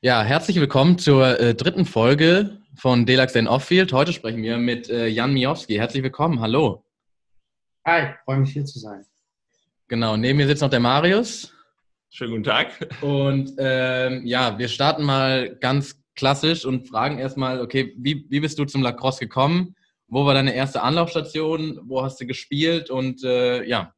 Ja, herzlich willkommen zur äh, dritten Folge von Delax in Offfield. Heute sprechen wir mit äh, Jan Miowski. Herzlich willkommen, hallo. Hi, freue mich hier zu sein. Genau, neben mir sitzt noch der Marius. Schönen guten Tag. Und ähm, ja, wir starten mal ganz klassisch und fragen erstmal, okay, wie, wie bist du zum Lacrosse gekommen? Wo war deine erste Anlaufstation? Wo hast du gespielt? Und äh, ja.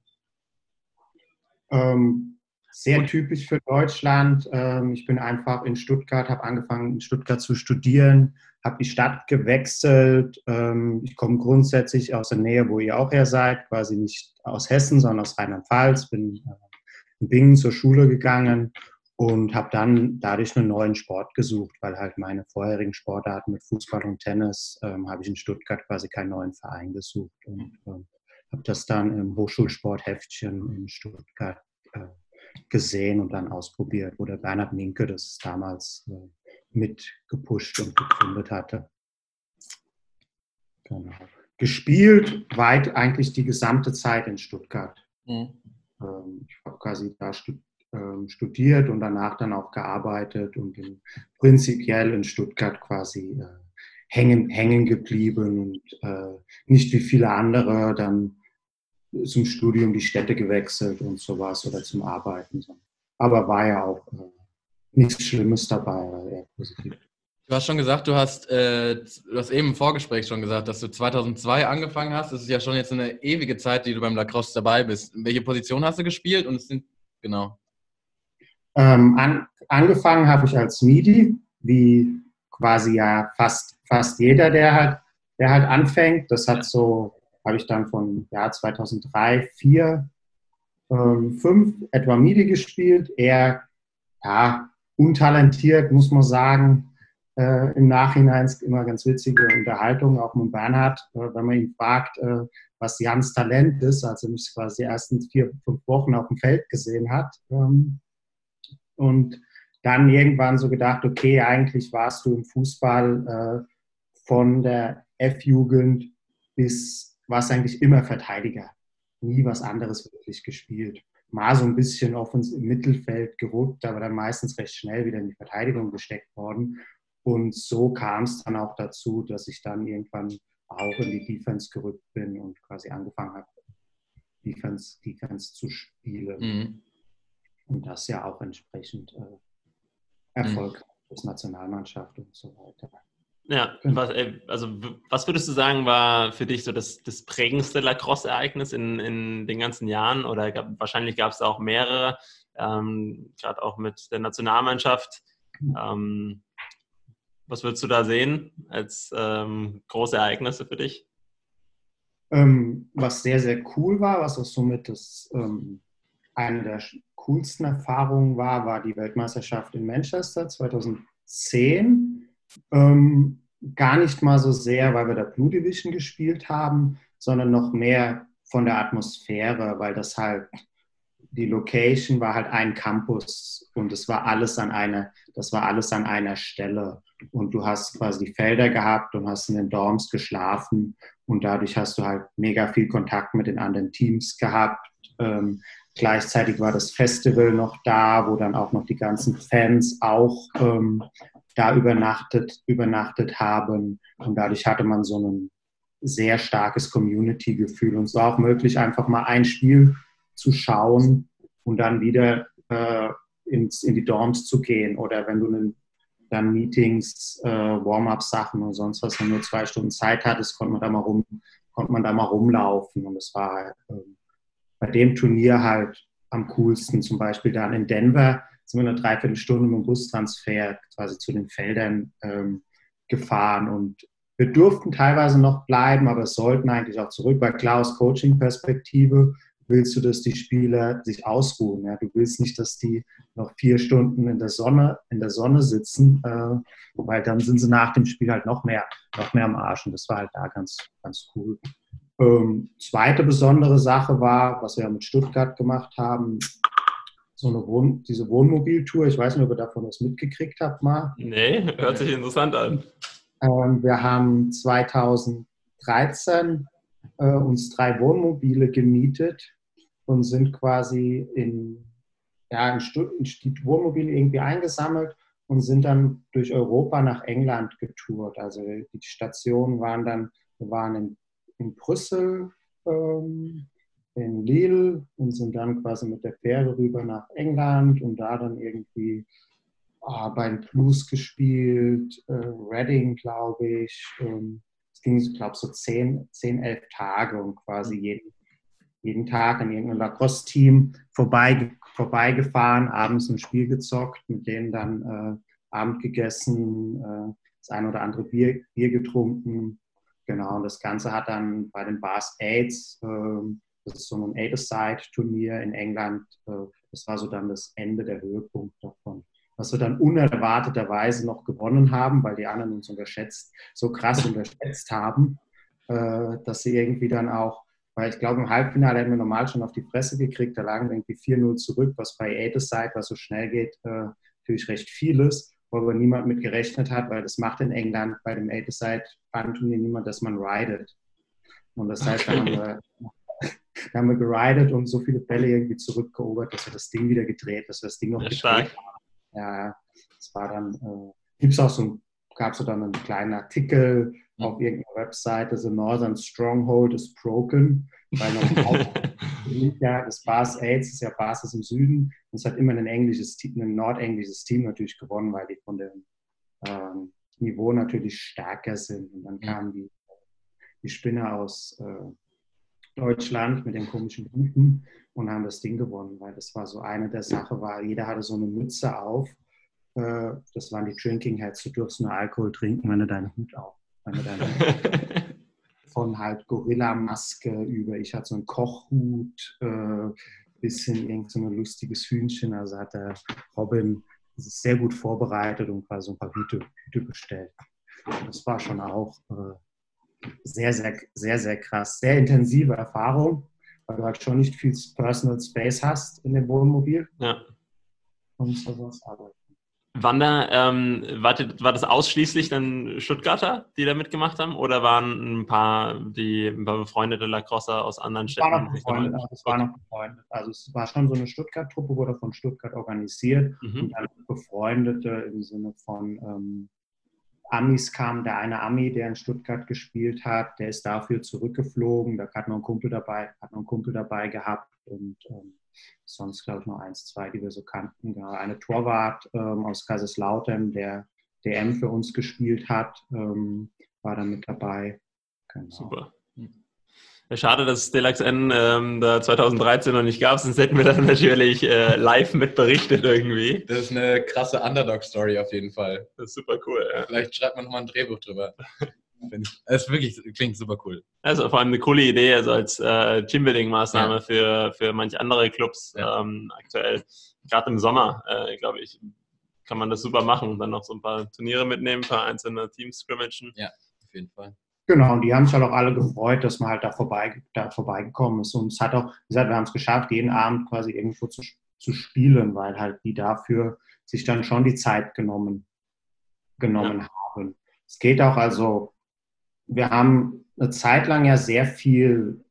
Ähm, sehr typisch für Deutschland. Ähm, ich bin einfach in Stuttgart, habe angefangen in Stuttgart zu studieren, habe die Stadt gewechselt. Ähm, ich komme grundsätzlich aus der Nähe, wo ihr auch her seid, quasi nicht aus Hessen, sondern aus Rheinland-Pfalz. Bin äh, in Bingen zur Schule gegangen und habe dann dadurch einen neuen Sport gesucht, weil halt meine vorherigen Sportarten mit Fußball und Tennis ähm, habe ich in Stuttgart quasi keinen neuen Verein gesucht und ähm, habe das dann im Hochschulsportheftchen in Stuttgart äh, gesehen und dann ausprobiert, wo der Bernhard Minke das damals äh, mit gepusht und gegründet hatte. Genau. Gespielt weit eigentlich die gesamte Zeit in Stuttgart. Mhm. Ähm, ich habe quasi da ähm, studiert und danach dann auch gearbeitet und in, prinzipiell in Stuttgart quasi äh, hängen, hängen geblieben und äh, nicht wie viele andere dann zum Studium die Städte gewechselt und sowas oder zum Arbeiten. Aber war ja auch äh, nichts Schlimmes dabei, eher positiv. Du hast schon gesagt, du hast, äh, du hast eben im Vorgespräch schon gesagt, dass du 2002 angefangen hast. Das ist ja schon jetzt eine ewige Zeit, die du beim Lacrosse dabei bist. Welche Position hast du gespielt? Und es sind, genau. Ähm, an, angefangen habe ich als MIDI, wie quasi ja fast, fast jeder, der halt, der halt anfängt. Das hat so habe ich dann von Jahr 2003, 4, ähm, 5 etwa MIDI gespielt. Eher ja, untalentiert, muss man sagen. Äh, Im Nachhinein ist immer ganz witzige Unterhaltung, auch mit Bernhard, äh, wenn man ihn fragt, äh, was Jans Talent ist, als er mich quasi die ersten vier, fünf Wochen auf dem Feld gesehen hat. Ähm, und dann irgendwann so gedacht, okay, eigentlich warst du im Fußball äh, von der F-Jugend bis warst eigentlich immer Verteidiger. Nie was anderes wirklich gespielt. Mal so ein bisschen auf uns im Mittelfeld gerückt, aber dann meistens recht schnell wieder in die Verteidigung gesteckt worden. Und so kam es dann auch dazu, dass ich dann irgendwann auch in die Defense gerückt bin und quasi angefangen habe, Defense, Defense zu spielen. Mhm. Und das ja auch entsprechend äh, erfolgreich mhm. ist, Nationalmannschaft und so weiter. Ja, was, also was würdest du sagen, war für dich so das, das prägendste Lacrosse-Ereignis in, in den ganzen Jahren? Oder gab, wahrscheinlich gab es auch mehrere, ähm, gerade auch mit der Nationalmannschaft. Ähm, was würdest du da sehen als ähm, große Ereignisse für dich? Ähm, was sehr, sehr cool war, was auch somit das, ähm, eine der coolsten Erfahrungen war, war die Weltmeisterschaft in Manchester 2010 ähm, gar nicht mal so sehr, weil wir da Blue Division gespielt haben, sondern noch mehr von der Atmosphäre, weil das halt die Location war halt ein Campus und es war alles an einer, das war alles an einer Stelle. Und du hast quasi die Felder gehabt und hast in den Dorms geschlafen und dadurch hast du halt mega viel Kontakt mit den anderen Teams gehabt. Ähm, gleichzeitig war das Festival noch da, wo dann auch noch die ganzen Fans auch ähm, da übernachtet, übernachtet haben. Und dadurch hatte man so ein sehr starkes Community-Gefühl. Und es war auch möglich, einfach mal ein Spiel zu schauen und dann wieder äh, ins, in die Dorms zu gehen. Oder wenn du einen, dann Meetings, äh, Warm-up-Sachen und sonst was, wenn du nur zwei Stunden Zeit hattest, konnte man da mal, rum, konnte man da mal rumlaufen. Und es war äh, bei dem Turnier halt am coolsten. Zum Beispiel dann in Denver sind wir eine Dreiviertelstunde mit dem Bustransfer quasi zu den Feldern ähm, gefahren und wir durften teilweise noch bleiben, aber sollten eigentlich auch zurück, weil klar aus Coaching-Perspektive willst du, dass die Spieler sich ausruhen. Ja? Du willst nicht, dass die noch vier Stunden in der Sonne, in der Sonne sitzen, äh, weil dann sind sie nach dem Spiel halt noch mehr, noch mehr am Arsch. Und das war halt da ganz, ganz cool. Ähm, zweite besondere Sache war, was wir mit Stuttgart gemacht haben, so eine Wohn diese Wohnmobiltour. Ich weiß nicht, ob ihr davon was mitgekriegt habt mal. Nee, hört sich interessant an. Ähm, wir haben 2013 äh, uns drei Wohnmobile gemietet und sind quasi in, ja, in, in die Wohnmobile irgendwie eingesammelt und sind dann durch Europa nach England getourt. Also die Stationen waren dann, wir waren in, in Brüssel, ähm, in Lille und sind dann quasi mit der Fähre rüber nach England und da dann irgendwie oh, bei den Blues gespielt, äh, Reading, glaube ich. Ähm, es ging, ich glaube, so zehn, zehn, elf Tage und quasi jeden, jeden Tag an irgendeinem Lacrosse-Team vorbei, vorbeigefahren, abends ein Spiel gezockt, mit denen dann äh, Abend gegessen, äh, das ein oder andere Bier, Bier getrunken. Genau, und das Ganze hat dann bei den Bars Aids, äh, so ein Eight-A-Side-Turnier in England, äh, das war so dann das Ende der Höhepunkt davon was wir dann unerwarteterweise noch gewonnen haben, weil die anderen uns unterschätzt, so krass unterschätzt haben, äh, dass sie irgendwie dann auch, weil ich glaube, im Halbfinale hätten wir normal schon auf die Fresse gekriegt, da lagen wir irgendwie 4-0 zurück, was bei Side, was so schnell geht, äh, natürlich recht vieles, wo aber niemand mit gerechnet hat, weil das macht in England bei dem Side Bandturnier niemand, dass man ridet. Und das heißt, okay. da haben wir da haben wir geridet und so viele Bälle irgendwie zurückgeobert, dass wir das Ding wieder gedreht, dass wir das Ding noch gedreht stark. haben ja, es war dann, äh, gibt's auch so, gab es dann einen kleinen Artikel mhm. auf irgendeiner Webseite, The Northern Stronghold is broken, weil noch ja, das Bars AIDS ist ja Bars im Süden und es hat immer ein englisches Team, ein nordenglisches Team natürlich gewonnen, weil die von dem ähm, Niveau natürlich stärker sind. Und dann mhm. kamen die, die Spinner aus äh, Deutschland mit den komischen Hüten und haben das Ding gewonnen, weil das war so eine der Sachen, war, jeder hatte so eine Mütze auf. Äh, das waren die Drinking Heads. Du durfst nur Alkohol trinken, wenn du deinen Hut auf. Wenn du deine von halt Gorilla-Maske über, ich hatte so einen Kochhut, äh, bisschen irgend so ein lustiges Hühnchen. Also hat der Robin sehr gut vorbereitet und quasi so ein paar Hüte, Hüte bestellt. Das war schon auch äh, sehr, sehr, sehr, sehr krass. Sehr intensive Erfahrung weil du halt schon nicht viel Personal Space hast in dem Wohnmobil. Ja. Und sowas arbeiten. Wann ähm, war, war, das ausschließlich dann Stuttgarter, die da mitgemacht haben? Oder waren ein paar, die, ein paar befreundete Lacrosser aus anderen Städten? War noch befreundet, also es war noch befreundet. Also es war schon so eine Stuttgart-Truppe, wurde von Stuttgart organisiert mhm. und dann befreundete im Sinne von ähm, Amis kam, der eine Ami, der in Stuttgart gespielt hat, der ist dafür zurückgeflogen. Da hat noch ein Kumpel dabei, hat noch einen Kumpel dabei gehabt und ähm, sonst glaube ich noch eins, zwei, die wir so kannten. Genau. Eine Torwart ähm, aus Kaiserslautern, der DM für uns gespielt hat, ähm, war da mit dabei. Genau. Super. Schade, dass es Deluxe N ähm, da 2013 noch nicht gab, sonst hätten wir das natürlich äh, live mit berichtet irgendwie. Das ist eine krasse Underdog-Story auf jeden Fall. Das ist super cool. Ja. Vielleicht schreibt man nochmal ein Drehbuch drüber. Es wirklich klingt super cool. Also vor allem eine coole Idee, also als äh, Teambuilding-Maßnahme ja. für, für manche andere Clubs ja. ähm, aktuell. Gerade im Sommer, äh, glaube ich, kann man das super machen. Dann noch so ein paar Turniere mitnehmen, ein paar einzelne Teams scrimmagen. Ja, auf jeden Fall. Genau, und die haben sich halt auch alle gefreut, dass man halt da, vorbei, da vorbeigekommen ist. Und es hat auch, wie gesagt, wir haben es geschafft, jeden Abend quasi irgendwo zu, zu spielen, weil halt die dafür sich dann schon die Zeit genommen, genommen ja. haben. Es geht auch also, wir haben eine Zeit lang ja sehr viel,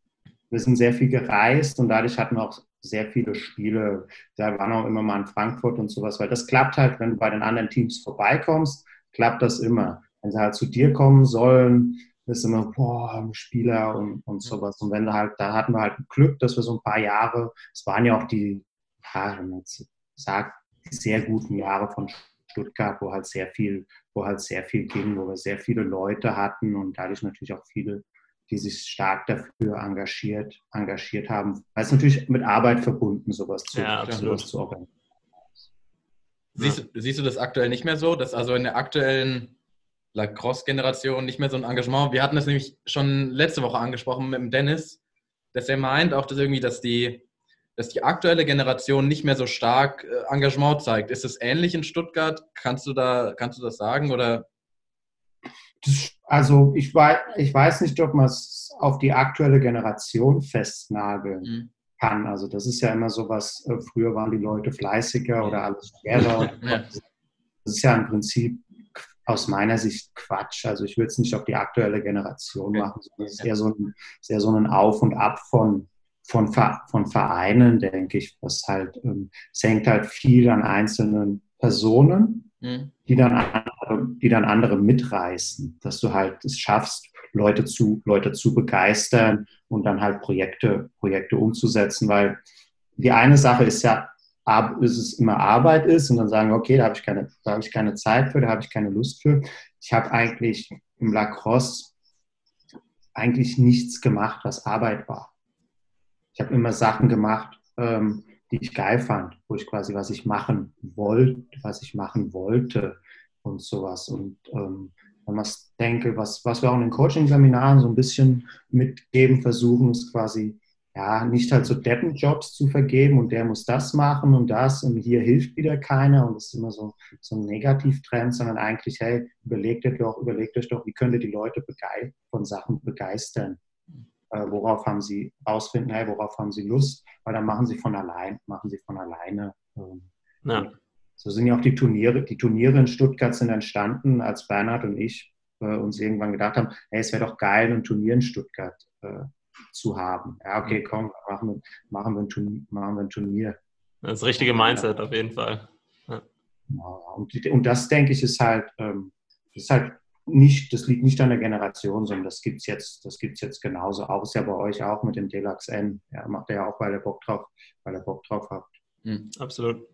wir sind sehr viel gereist und dadurch hatten wir auch sehr viele Spiele. Da waren auch immer mal in Frankfurt und sowas, weil das klappt halt, wenn du bei den anderen Teams vorbeikommst, klappt das immer. Wenn sie halt zu dir kommen sollen, ist immer, boah, Spieler und, und sowas. Und wenn da halt, da hatten wir halt Glück, dass wir so ein paar Jahre, es waren ja auch die, ja, sagt, die sehr guten Jahre von Stuttgart, wo halt sehr viel, wo halt sehr viel ging, wo wir sehr viele Leute hatten und dadurch natürlich auch viele, die sich stark dafür engagiert, engagiert haben. Weil es natürlich mit Arbeit verbunden, sowas zu, ja, sowas zu organisieren. Siehst, siehst du das aktuell nicht mehr so, dass also in der aktuellen Lacrosse-Generation nicht mehr so ein Engagement. Wir hatten das nämlich schon letzte Woche angesprochen mit dem Dennis, dass er meint auch, dass irgendwie, dass die, dass die aktuelle Generation nicht mehr so stark äh, Engagement zeigt. Ist es ähnlich in Stuttgart? Kannst du da, kannst du das sagen oder? Also ich weiß, ich weiß nicht, ob man es auf die aktuelle Generation festnageln mhm. kann. Also das ist ja immer so was, äh, früher waren die Leute fleißiger oder alles schwerer. Das ist ja im Prinzip aus meiner Sicht Quatsch. Also ich würde es nicht auf die aktuelle Generation machen, sondern es ist eher so ein, eher so ein Auf und Ab von, von, von Vereinen, denke ich, was halt, ähm, es hängt halt viel an einzelnen Personen. mhm. die, dann andere, die dann andere mitreißen, dass du halt es schaffst, Leute zu, Leute zu begeistern und dann halt Projekte, Projekte umzusetzen, weil die eine Sache ist ja, ist es immer Arbeit ist und dann sagen, okay, da habe ich keine, da habe ich keine Zeit für, da habe ich keine Lust für. Ich habe eigentlich im Lacrosse eigentlich nichts gemacht, was Arbeit war. Ich habe immer Sachen gemacht, ähm, die ich geil fand, wo ich quasi, was ich machen wollte, was ich machen wollte und sowas. Und ähm, wenn man denke, was, was wir auch in den Coaching-Seminaren so ein bisschen mitgeben versuchen, ist quasi, ja, nicht halt so Deppenjobs zu vergeben und der muss das machen und das und hier hilft wieder keiner und das ist immer so, so ein Negativtrend, sondern eigentlich, hey, überlegt euch doch, überlegt euch doch, wie könnt ihr die Leute von Sachen begeistern? Äh, worauf haben sie ausfinden, hey, worauf haben sie Lust? Weil dann machen sie von allein, machen sie von alleine. Ähm, ja. So sind ja auch die Turniere, die Turniere in Stuttgart sind entstanden, als Bernhard und ich äh, uns irgendwann gedacht haben, hey, es wäre doch geil, ein Turnier in Stuttgart äh, zu haben. Ja, okay, komm, machen wir, machen wir, ein, Turnier, machen wir ein Turnier. Das richtige Mindset auf jeden Fall. Ja. Und, und, das, denke ich, ist halt, ähm, ist halt nicht, das liegt nicht an der Generation, sondern das gibt es jetzt, jetzt genauso. Auch ist ja bei euch auch mit dem Deluxe N. Ja, macht er ja auch, weil er Bock drauf, weil er Bock drauf hat. Mhm, absolut.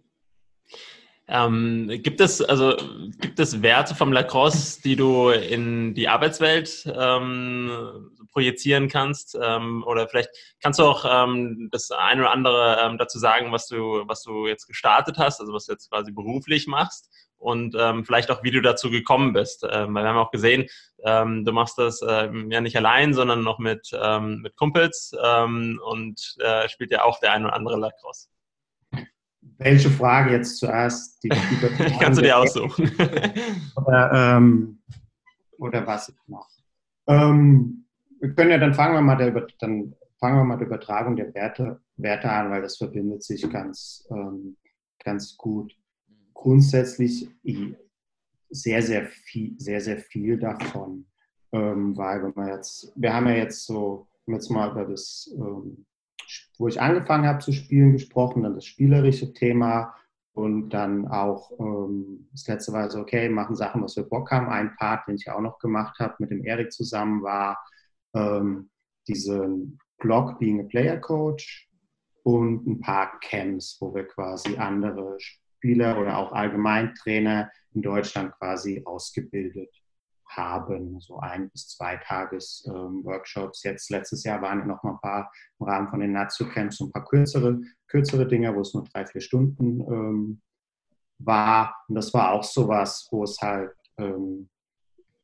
Ähm, gibt es also gibt es Werte vom Lacrosse, die du in die Arbeitswelt ähm, projizieren kannst? Ähm, oder vielleicht kannst du auch ähm, das eine oder andere ähm, dazu sagen, was du was du jetzt gestartet hast, also was du jetzt quasi beruflich machst und ähm, vielleicht auch wie du dazu gekommen bist, weil wir haben auch gesehen, du machst das ja nicht allein, sondern noch mit mit Kumpels und äh, spielt ja auch der eine oder andere Lacrosse welche Frage jetzt zuerst? Die, die Kannst du dir aussuchen. oder, ähm, oder was ich mache. Ähm, wir können ja dann fangen wir mal der, dann fangen wir mal die Übertragung der Werte, Werte an, weil das verbindet sich ganz, ähm, ganz gut. Grundsätzlich sehr, sehr viel, sehr, sehr viel davon. Ähm, weil wenn wir jetzt, wir haben ja jetzt so, jetzt mal über das ähm, wo ich angefangen habe zu spielen, gesprochen, dann das spielerische Thema und dann auch ähm, das letzte war so, okay, machen Sachen, was wir Bock haben. Ein Part, den ich auch noch gemacht habe mit dem Erik zusammen, war ähm, diesen Blog Being a Player Coach und ein paar Camps, wo wir quasi andere Spieler oder auch Allgemeintrainer in Deutschland quasi ausgebildet haben, so ein bis zwei Tages ähm, Workshops. Jetzt letztes Jahr waren noch mal ein paar im Rahmen von den Natsu-Camps ein paar kürzere, kürzere Dinge, wo es nur drei, vier Stunden ähm, war. Und das war auch so was, wo es halt ähm,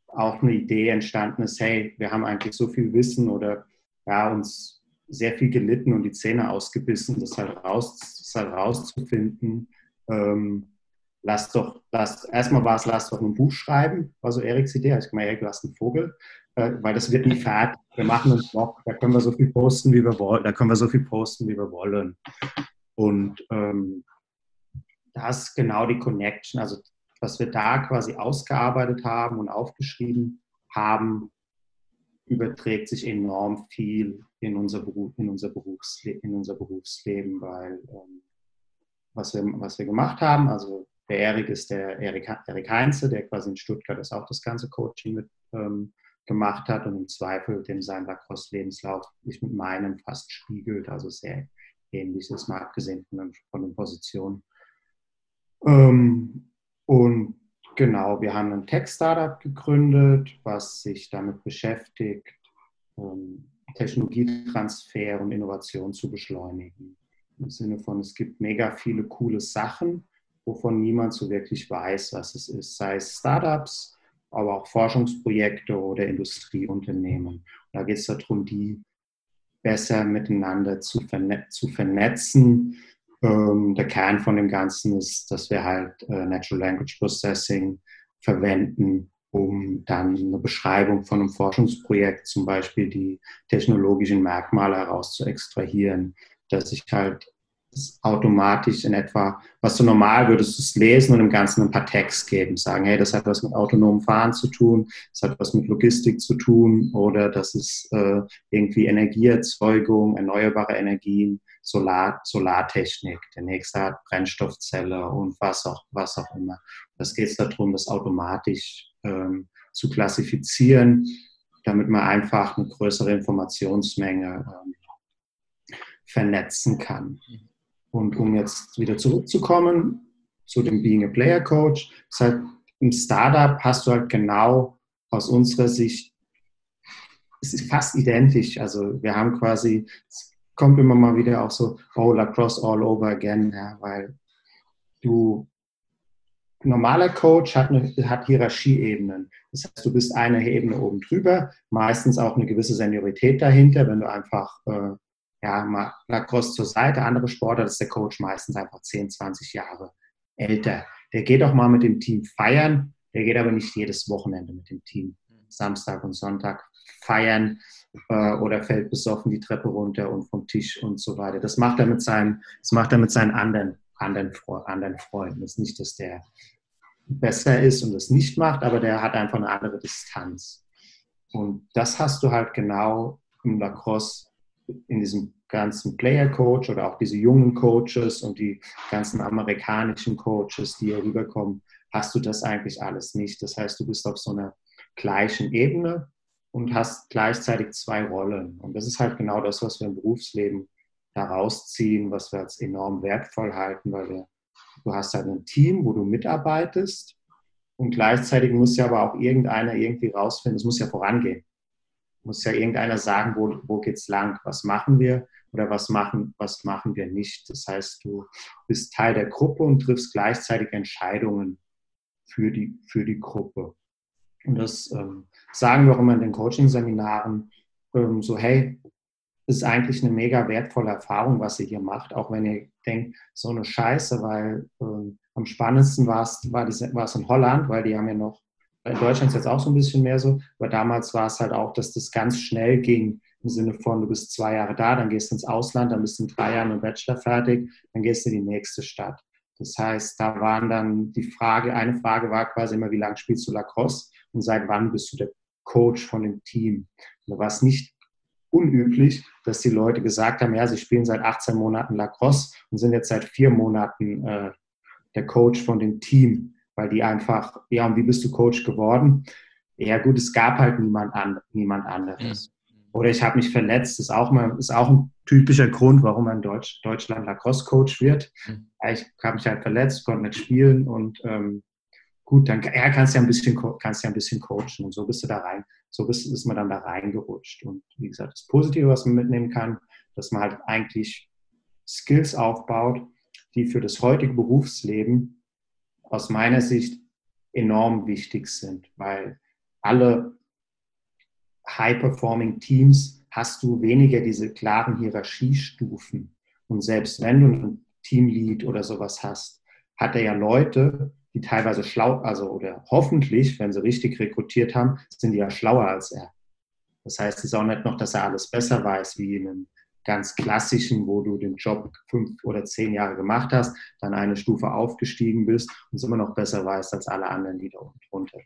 auch eine Idee entstanden ist, hey, wir haben eigentlich so viel Wissen oder ja, uns sehr viel gelitten und die Zähne ausgebissen, das halt, raus, das halt rauszufinden. Ähm, lass doch, lass, erstmal war es, lass doch ein Buch schreiben, war so Eriks Idee. Ich meine, Erik, hast einen Vogel, äh, weil das wird nie fertig. Wir machen einen Blog, da können wir so viel posten, wie wir wollen, da können wir so viel posten, wie wir wollen. Und ähm, das ist genau die Connection, also was wir da quasi ausgearbeitet haben und aufgeschrieben haben, überträgt sich enorm viel in unser, Beruf, in unser, Berufsle in unser Berufsleben, weil ähm, was, wir, was wir gemacht haben, also der Erik ist der Erik, Heinze, der quasi in Stuttgart das auch das ganze Coaching mit ähm, gemacht hat und im Zweifel dem sein Lacrosse-Lebenslauf sich mit meinem fast spiegelt, also sehr ähnlich ist, mal abgesehen von, den, von den Positionen. Ähm, und genau, wir haben ein Tech-Startup gegründet, was sich damit beschäftigt, ähm, Technologietransfer und Innovation zu beschleunigen. Im Sinne von, es gibt mega viele coole Sachen, wovon niemand so wirklich weiß, was es ist, sei es Startups, aber auch Forschungsprojekte oder Industrieunternehmen. Da geht es darum, die besser miteinander zu, verne zu vernetzen. Ähm, der Kern von dem Ganzen ist, dass wir halt äh, Natural Language Processing verwenden, um dann eine Beschreibung von einem Forschungsprojekt, zum Beispiel die technologischen Merkmale heraus zu extrahieren, dass ich halt automatisch in etwa, was du normal würdest du es lesen und im Ganzen ein paar Tags geben, sagen, hey, das hat was mit autonomem Fahren zu tun, das hat was mit Logistik zu tun oder das ist äh, irgendwie Energieerzeugung, erneuerbare Energien, Solar, Solartechnik, der nächste hat Brennstoffzelle und was auch, was auch immer. Das geht darum, das automatisch ähm, zu klassifizieren, damit man einfach eine größere Informationsmenge ähm, vernetzen kann. Und um jetzt wieder zurückzukommen zu dem Being a Player Coach, ist halt im Startup hast du halt genau aus unserer Sicht, es ist fast identisch. Also wir haben quasi, es kommt immer mal wieder auch so, oh, Lacrosse all over again, ja, weil du, normaler Coach hat, eine, hat Hierarchieebenen. Das heißt, du bist eine Ebene oben drüber, meistens auch eine gewisse Seniorität dahinter, wenn du einfach äh, ja, mal Lacrosse zur Seite, andere Sportler, das ist der Coach meistens einfach 10, 20 Jahre älter. Der geht auch mal mit dem Team feiern, der geht aber nicht jedes Wochenende mit dem Team. Samstag und Sonntag feiern äh, oder fällt besoffen die Treppe runter und vom Tisch und so weiter. Das macht er mit seinen, das macht er mit seinen anderen, anderen, anderen Freunden. Das ist nicht, dass der besser ist und das nicht macht, aber der hat einfach eine andere Distanz. Und das hast du halt genau im Lacrosse in diesem ganzen Player Coach oder auch diese jungen Coaches und die ganzen amerikanischen Coaches, die hier rüberkommen, hast du das eigentlich alles nicht. Das heißt, du bist auf so einer gleichen Ebene und hast gleichzeitig zwei Rollen. Und das ist halt genau das, was wir im Berufsleben daraus ziehen, was wir als enorm wertvoll halten, weil wir, du hast halt ein Team, wo du mitarbeitest und gleichzeitig muss ja aber auch irgendeiner irgendwie rausfinden, es muss ja vorangehen muss ja irgendeiner sagen, wo, wo geht's lang, was machen wir oder was machen, was machen wir nicht. Das heißt, du bist Teil der Gruppe und triffst gleichzeitig Entscheidungen für die, für die Gruppe. Und das ähm, sagen wir auch immer in den Coaching-Seminaren, ähm, so hey, das ist eigentlich eine mega wertvolle Erfahrung, was ihr hier macht, auch wenn ihr denkt, so eine Scheiße, weil ähm, am spannendsten war es in Holland, weil die haben ja noch in Deutschland ist jetzt auch so ein bisschen mehr so, aber damals war es halt auch, dass das ganz schnell ging, im Sinne von, du bist zwei Jahre da, dann gehst du ins Ausland, dann bist du in drei Jahren im Bachelor fertig, dann gehst du in die nächste Stadt. Das heißt, da waren dann die Frage, eine Frage war quasi immer, wie lange spielst du Lacrosse und seit wann bist du der Coach von dem Team? da war es nicht unüblich, dass die Leute gesagt haben, ja, sie spielen seit 18 Monaten Lacrosse und sind jetzt seit vier Monaten äh, der Coach von dem Team weil die einfach, ja, und wie bist du Coach geworden? Ja gut, es gab halt niemand, an, niemand anderes. Oder ich habe mich verletzt, ist auch, mal, ist auch ein typischer Grund, warum man in Deutsch, Deutschland Lacrosse-Coach wird. Ich habe mich halt verletzt, konnte nicht spielen und ähm, gut, dann ja, kannst du ja ein bisschen kannst ja ein bisschen coachen und so bist du da rein, so bist, ist man dann da reingerutscht. Und wie gesagt, das Positive, was man mitnehmen kann, dass man halt eigentlich Skills aufbaut, die für das heutige Berufsleben aus meiner Sicht enorm wichtig sind, weil alle high-performing Teams hast du weniger diese klaren Hierarchiestufen. Und selbst wenn du ein Teamlead oder sowas hast, hat er ja Leute, die teilweise schlau, also oder hoffentlich, wenn sie richtig rekrutiert haben, sind die ja schlauer als er. Das heißt, es ist auch nicht noch, dass er alles besser weiß wie in einem ganz klassischen, wo du den Job fünf oder zehn Jahre gemacht hast, dann eine Stufe aufgestiegen bist und es immer noch besser weißt als alle anderen, die da unten drunter,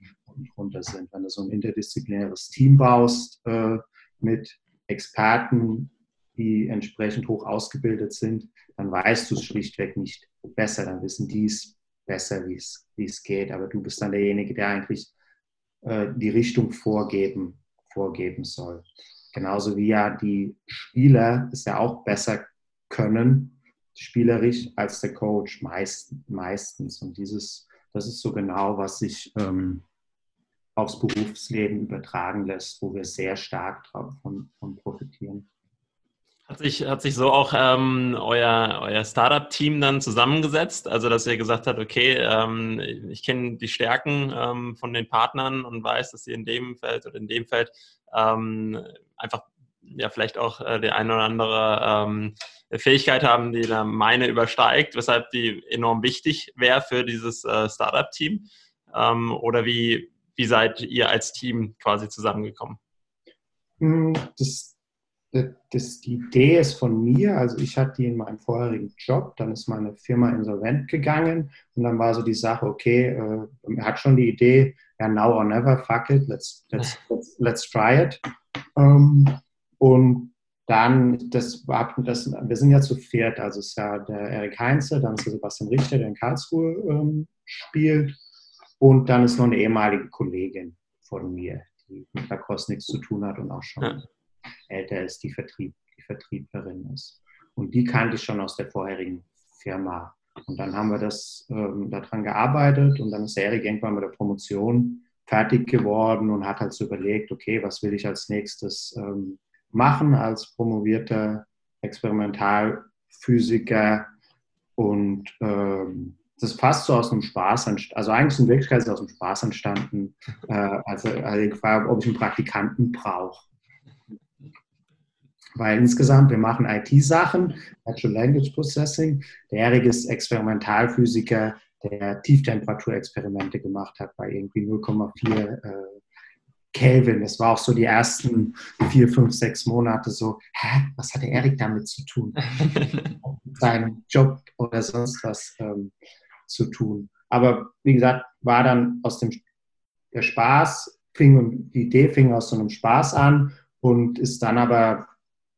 drunter sind. Wenn du so ein interdisziplinäres Team baust äh, mit Experten, die entsprechend hoch ausgebildet sind, dann weißt du es schlichtweg nicht besser. Dann wissen die es besser, wie es geht. Aber du bist dann derjenige, der eigentlich äh, die Richtung vorgeben, vorgeben soll. Genauso wie ja die Spieler es ja auch besser können, spielerisch, als der Coach meist, meistens. Und dieses, das ist so genau, was sich ähm, aufs Berufsleben übertragen lässt, wo wir sehr stark davon von profitieren. Hat sich, hat sich so auch ähm, euer, euer Startup-Team dann zusammengesetzt? Also, dass ihr gesagt habt, okay, ähm, ich kenne die Stärken ähm, von den Partnern und weiß, dass sie in dem Feld oder in dem Feld ähm, einfach ja vielleicht auch äh, die eine oder andere ähm, Fähigkeit haben, die da meine übersteigt, weshalb die enorm wichtig wäre für dieses äh, Startup-Team? Ähm, oder wie, wie seid ihr als Team quasi zusammengekommen? Hm, das das, die Idee ist von mir, also ich hatte die in meinem vorherigen Job, dann ist meine Firma insolvent gegangen und dann war so die Sache, okay, äh, er hat schon die Idee, ja, now or never, fuck it, let's, let's, let's, let's try it. Ähm, und dann, das das, wir sind ja zu viert, also es ist ja der Erik Heinze, dann ist der Sebastian Richter, der in Karlsruhe ähm, spielt und dann ist noch eine ehemalige Kollegin von mir, die mit Lacrosse nichts zu tun hat und auch schon ja. Älter ist, die, Vertrieb, die Vertrieblerin ist. Und die kannte ich schon aus der vorherigen Firma. Und dann haben wir das ähm, daran gearbeitet und dann ist Erik irgendwann mit der Promotion fertig geworden und hat halt so überlegt, okay, was will ich als nächstes ähm, machen als promovierter Experimentalphysiker und ähm, das fast so aus einem Spaß entstanden. Also eigentlich in Wirklichkeit ist es aus einem Spaß entstanden, äh, also, also ich gefragt ob ich einen Praktikanten brauche. Weil insgesamt, wir machen IT-Sachen, Natural Language Processing. Der Erik ist Experimentalphysiker, der Tieftemperaturexperimente gemacht hat bei irgendwie 0,4 äh, Kelvin. Es war auch so die ersten vier, fünf, sechs Monate so, hä, was hat der Erik damit zu tun? Mit seinem Job oder sonst was. Ähm, zu tun. Aber wie gesagt, war dann aus dem der Spaß, fing und die Idee fing aus so einem Spaß an und ist dann aber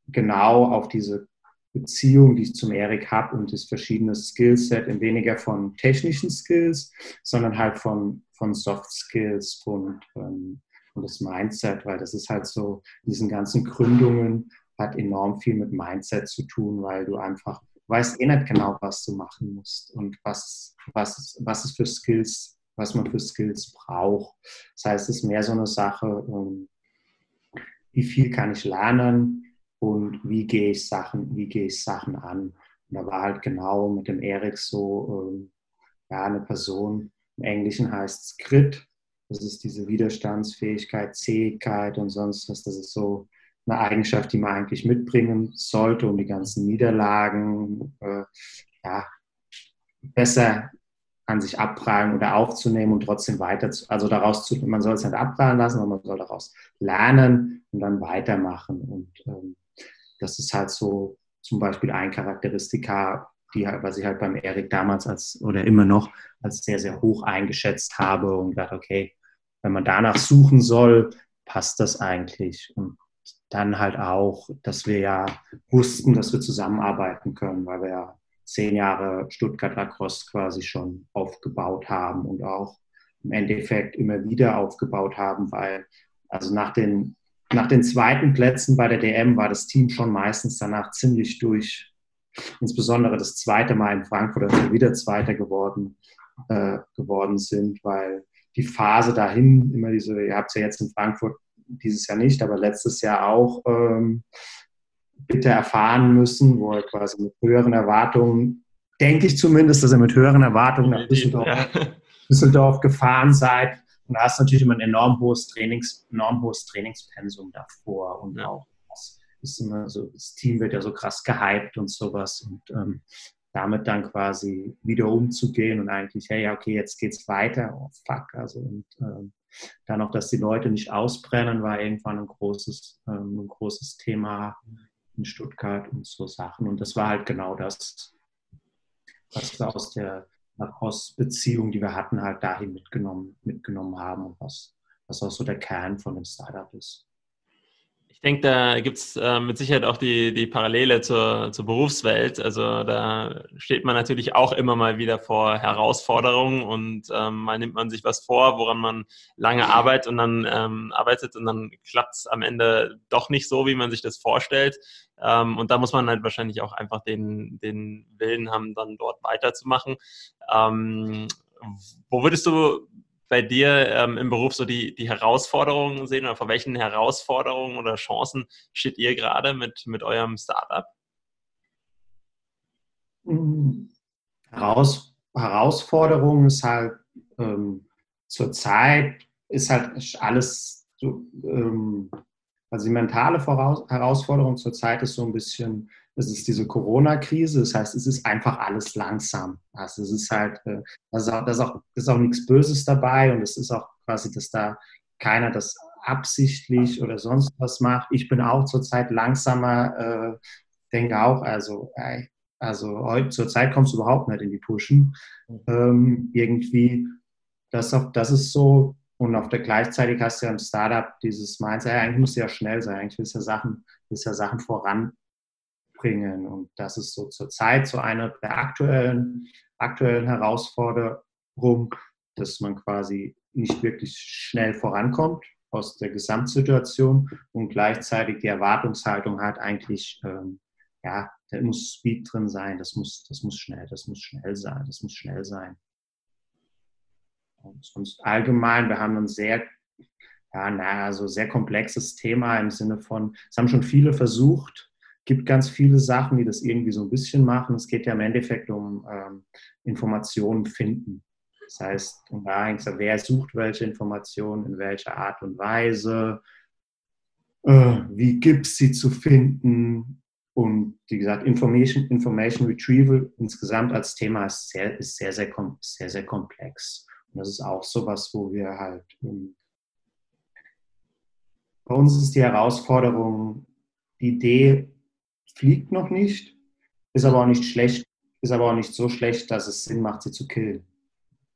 genau auf diese Beziehung, die ich zum Erik habe und das verschiedene Skillset, weniger von technischen Skills, sondern halt von, von Soft Skills und, ähm, und das Mindset, weil das ist halt so, diesen ganzen Gründungen hat enorm viel mit Mindset zu tun, weil du einfach weißt eh nicht genau, was du machen musst und was, was, was es für Skills, was man für Skills braucht. Das heißt, es ist mehr so eine Sache, ähm, wie viel kann ich lernen und wie gehe ich Sachen, wie gehe ich Sachen an. Und da war halt genau mit dem Erik so, ähm, ja, eine Person, im Englischen heißt es Grit, das ist diese Widerstandsfähigkeit, Zähigkeit und sonst was, das ist so eine Eigenschaft, die man eigentlich mitbringen sollte, um die ganzen Niederlagen äh, ja, besser an sich abprallen oder aufzunehmen und trotzdem weiter zu, also daraus zu, man soll es nicht abprallen lassen, aber man soll daraus lernen und dann weitermachen. Und ähm, das ist halt so zum Beispiel ein Charakteristika, die halt, was ich halt beim Erik damals als oder immer noch als sehr, sehr hoch eingeschätzt habe und gedacht, okay, wenn man danach suchen soll, passt das eigentlich. Und dann halt auch, dass wir ja wussten, dass wir zusammenarbeiten können, weil wir ja zehn Jahre Stuttgart Lacrosse quasi schon aufgebaut haben und auch im Endeffekt immer wieder aufgebaut haben, weil also nach den, nach den zweiten Plätzen bei der DM war das Team schon meistens danach ziemlich durch. Insbesondere das zweite Mal in Frankfurt, als wir wieder Zweiter geworden, äh, geworden sind, weil die Phase dahin, immer diese, ihr habt es ja jetzt in Frankfurt dieses Jahr nicht, aber letztes Jahr auch ähm, bitte erfahren müssen, wo er quasi mit höheren Erwartungen, denke ich zumindest, dass er mit höheren Erwartungen nach Düsseldorf, ja. Düsseldorf gefahren seid. Und da hast du natürlich immer ein enorm hohes, Trainings, enorm hohes Trainingspensum davor und ja. auch das ist immer so, das Team wird ja so krass gehypt und sowas und ähm, damit dann quasi wieder umzugehen und eigentlich, hey, ja, okay, jetzt geht's weiter, oh fuck, also und ähm, dann auch, dass die Leute nicht ausbrennen, war irgendwann ein großes, ähm, ein großes Thema in Stuttgart und so Sachen. Und das war halt genau das, was wir aus der aus Beziehung, die wir hatten, halt dahin mitgenommen, mitgenommen haben und was, was auch so der Kern von dem Startup ist. Ich denke, da gibt es äh, mit Sicherheit auch die, die Parallele zur, zur Berufswelt. Also da steht man natürlich auch immer mal wieder vor Herausforderungen und ähm, mal nimmt man sich was vor, woran man lange arbeitet und dann ähm, arbeitet und dann klappt es am Ende doch nicht so, wie man sich das vorstellt. Ähm, und da muss man halt wahrscheinlich auch einfach den, den Willen haben, dann dort weiterzumachen. Ähm, wo würdest du bei dir ähm, im Beruf so die, die Herausforderungen sehen oder vor welchen Herausforderungen oder Chancen steht ihr gerade mit, mit eurem Startup? Heraus, Herausforderung ist halt ähm, zurzeit ist halt alles so, ähm, also die mentale Voraus Herausforderung zurzeit ist so ein bisschen es ist diese Corona-Krise. Das heißt, es ist einfach alles langsam. Also es ist halt, äh, da ist auch, ist auch, ist auch nichts Böses dabei und es ist auch quasi, dass da keiner das absichtlich oder sonst was macht. Ich bin auch zurzeit langsamer, äh, denke auch, also, also heute zurzeit kommst du überhaupt nicht in die Pushen. Mhm. Ähm, irgendwie, das, das ist so, und auf der gleichzeitig hast du ja im Startup dieses Mindset, ja, eigentlich muss ja schnell sein, eigentlich willst du ja Sachen, willst ja Sachen voranbringen. Und das ist so zurzeit so eine der aktuellen, aktuellen Herausforderungen, dass man quasi nicht wirklich schnell vorankommt aus der Gesamtsituation und gleichzeitig die Erwartungshaltung hat eigentlich, ähm, ja, da muss Speed drin sein, das muss, das muss schnell, das muss schnell sein, das muss schnell sein. Und sonst allgemein, wir haben ein sehr, ja, naja, also sehr komplexes Thema im Sinne von, es haben schon viele versucht, gibt ganz viele Sachen, die das irgendwie so ein bisschen machen. Es geht ja im Endeffekt um ähm, Informationen finden. Das heißt, um da wer sucht welche Informationen, in welcher Art und Weise, äh, wie gibt es sie zu finden. Und wie gesagt, Information, Information Retrieval insgesamt als Thema ist sehr, ist sehr, sehr, sehr, sehr komplex. Und das ist auch so was, wo wir halt, ähm, bei uns ist die Herausforderung, die Idee fliegt noch nicht, ist aber auch nicht schlecht, ist aber auch nicht so schlecht, dass es Sinn macht, sie zu killen.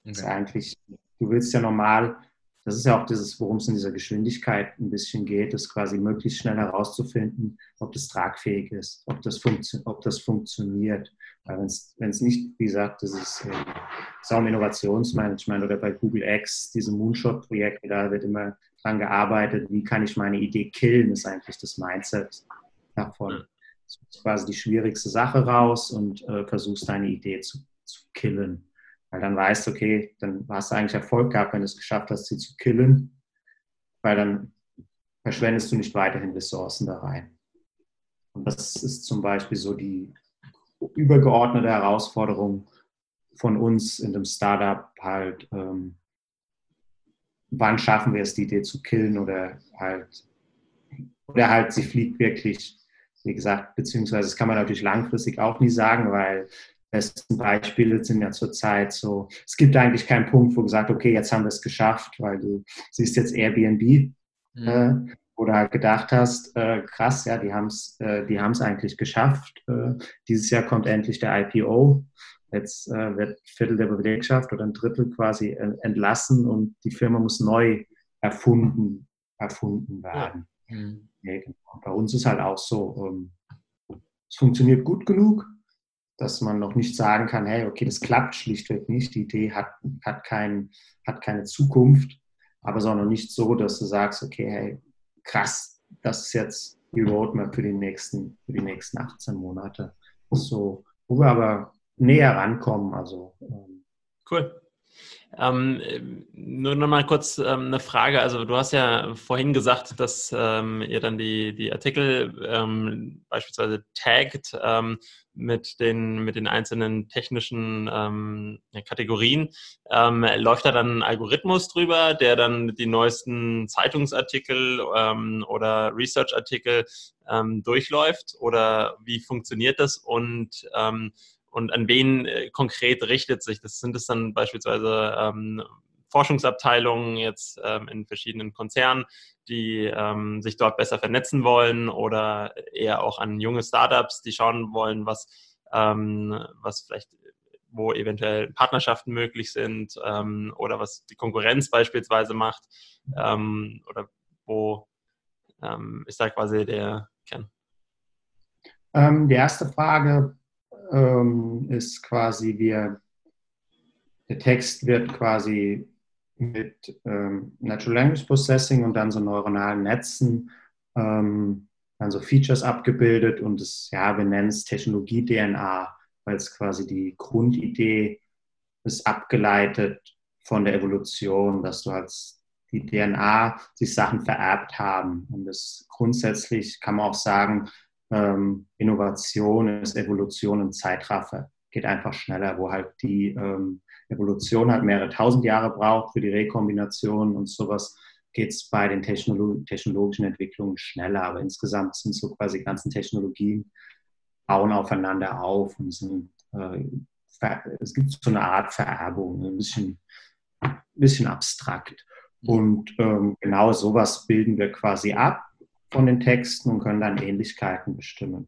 Okay. ist eigentlich, du willst ja normal, das ist ja auch dieses, worum es in dieser Geschwindigkeit ein bisschen geht, ist quasi möglichst schnell herauszufinden, ob das tragfähig ist, ob das, ob das funktioniert. Weil wenn es nicht, wie gesagt, das ist, äh, im Innovationsmanagement oder bei Google X, diese Moonshot-Projekte, da wird immer dran gearbeitet, wie kann ich meine Idee killen, ist eigentlich das Mindset davon. Du ist quasi die schwierigste Sache raus und äh, versuchst deine Idee zu, zu killen. Weil dann weißt du, okay, dann hast du eigentlich Erfolg gehabt, wenn du es geschafft hast, sie zu killen, weil dann verschwendest du nicht weiterhin Ressourcen da rein. Und das ist zum Beispiel so die übergeordnete Herausforderung von uns in dem Startup halt, ähm, wann schaffen wir es, die Idee zu killen oder halt, oder halt, sie fliegt wirklich, wie gesagt, beziehungsweise das kann man natürlich langfristig auch nie sagen, weil besten Beispiele sind ja zurzeit so, es gibt eigentlich keinen Punkt, wo gesagt, okay, jetzt haben wir es geschafft, weil du siehst jetzt Airbnb, mhm. äh, wo du halt gedacht hast, äh, krass, ja, die haben es äh, die haben's eigentlich geschafft. Äh, dieses Jahr kommt endlich der IPO. Jetzt äh, wird ein Viertel der Belegschaft oder ein Drittel quasi äh, entlassen und die Firma muss neu erfunden, erfunden werden. Ja. Mhm. Ja, genau. Bei uns ist halt auch so, ähm, es funktioniert gut genug, dass man noch nicht sagen kann, hey, okay, das klappt schlichtweg nicht, die Idee hat, hat, kein, hat keine Zukunft, aber es ist auch noch nicht so, dass du sagst, okay, hey, krass, das ist jetzt die Roadmap für die nächsten, für die nächsten 18 Monate. So, wo wir aber näher rankommen, also. Ähm, cool. Ähm, nur noch mal kurz ähm, eine Frage. Also du hast ja vorhin gesagt, dass ähm, ihr dann die, die Artikel ähm, beispielsweise taggt ähm, mit, den, mit den einzelnen technischen ähm, Kategorien. läuft da dann ein Algorithmus drüber, der dann die neuesten Zeitungsartikel oder Research-Artikel durchläuft? Oder wie funktioniert das? Und und an wen äh, konkret richtet sich das? Sind es dann beispielsweise ähm, Forschungsabteilungen jetzt ähm, in verschiedenen Konzernen, die ähm, sich dort besser vernetzen wollen oder eher auch an junge Startups, die schauen wollen, was, ähm, was vielleicht wo eventuell Partnerschaften möglich sind ähm, oder was die Konkurrenz beispielsweise macht ähm, oder wo ist da quasi der Kern? die erste Frage ähm, ist quasi, wir, der Text wird quasi mit ähm, Natural Language Processing und dann so neuronalen Netzen ähm, dann so Features abgebildet und es, ja, wir nennen es Technologie-DNA, weil es quasi die Grundidee ist abgeleitet von der Evolution, dass du als die DNA sich Sachen vererbt haben. Und das grundsätzlich kann man auch sagen, ähm, Innovation ist Evolution im Zeitraffer. Geht einfach schneller, wo halt die ähm, Evolution halt mehrere tausend Jahre braucht für die Rekombination und sowas geht es bei den Technolo technologischen Entwicklungen schneller. Aber insgesamt sind so quasi die ganzen Technologien bauen aufeinander auf und sind, äh, es gibt so eine Art Vererbung, ein bisschen, ein bisschen abstrakt. Und ähm, genau sowas bilden wir quasi ab von den Texten und können dann Ähnlichkeiten bestimmen.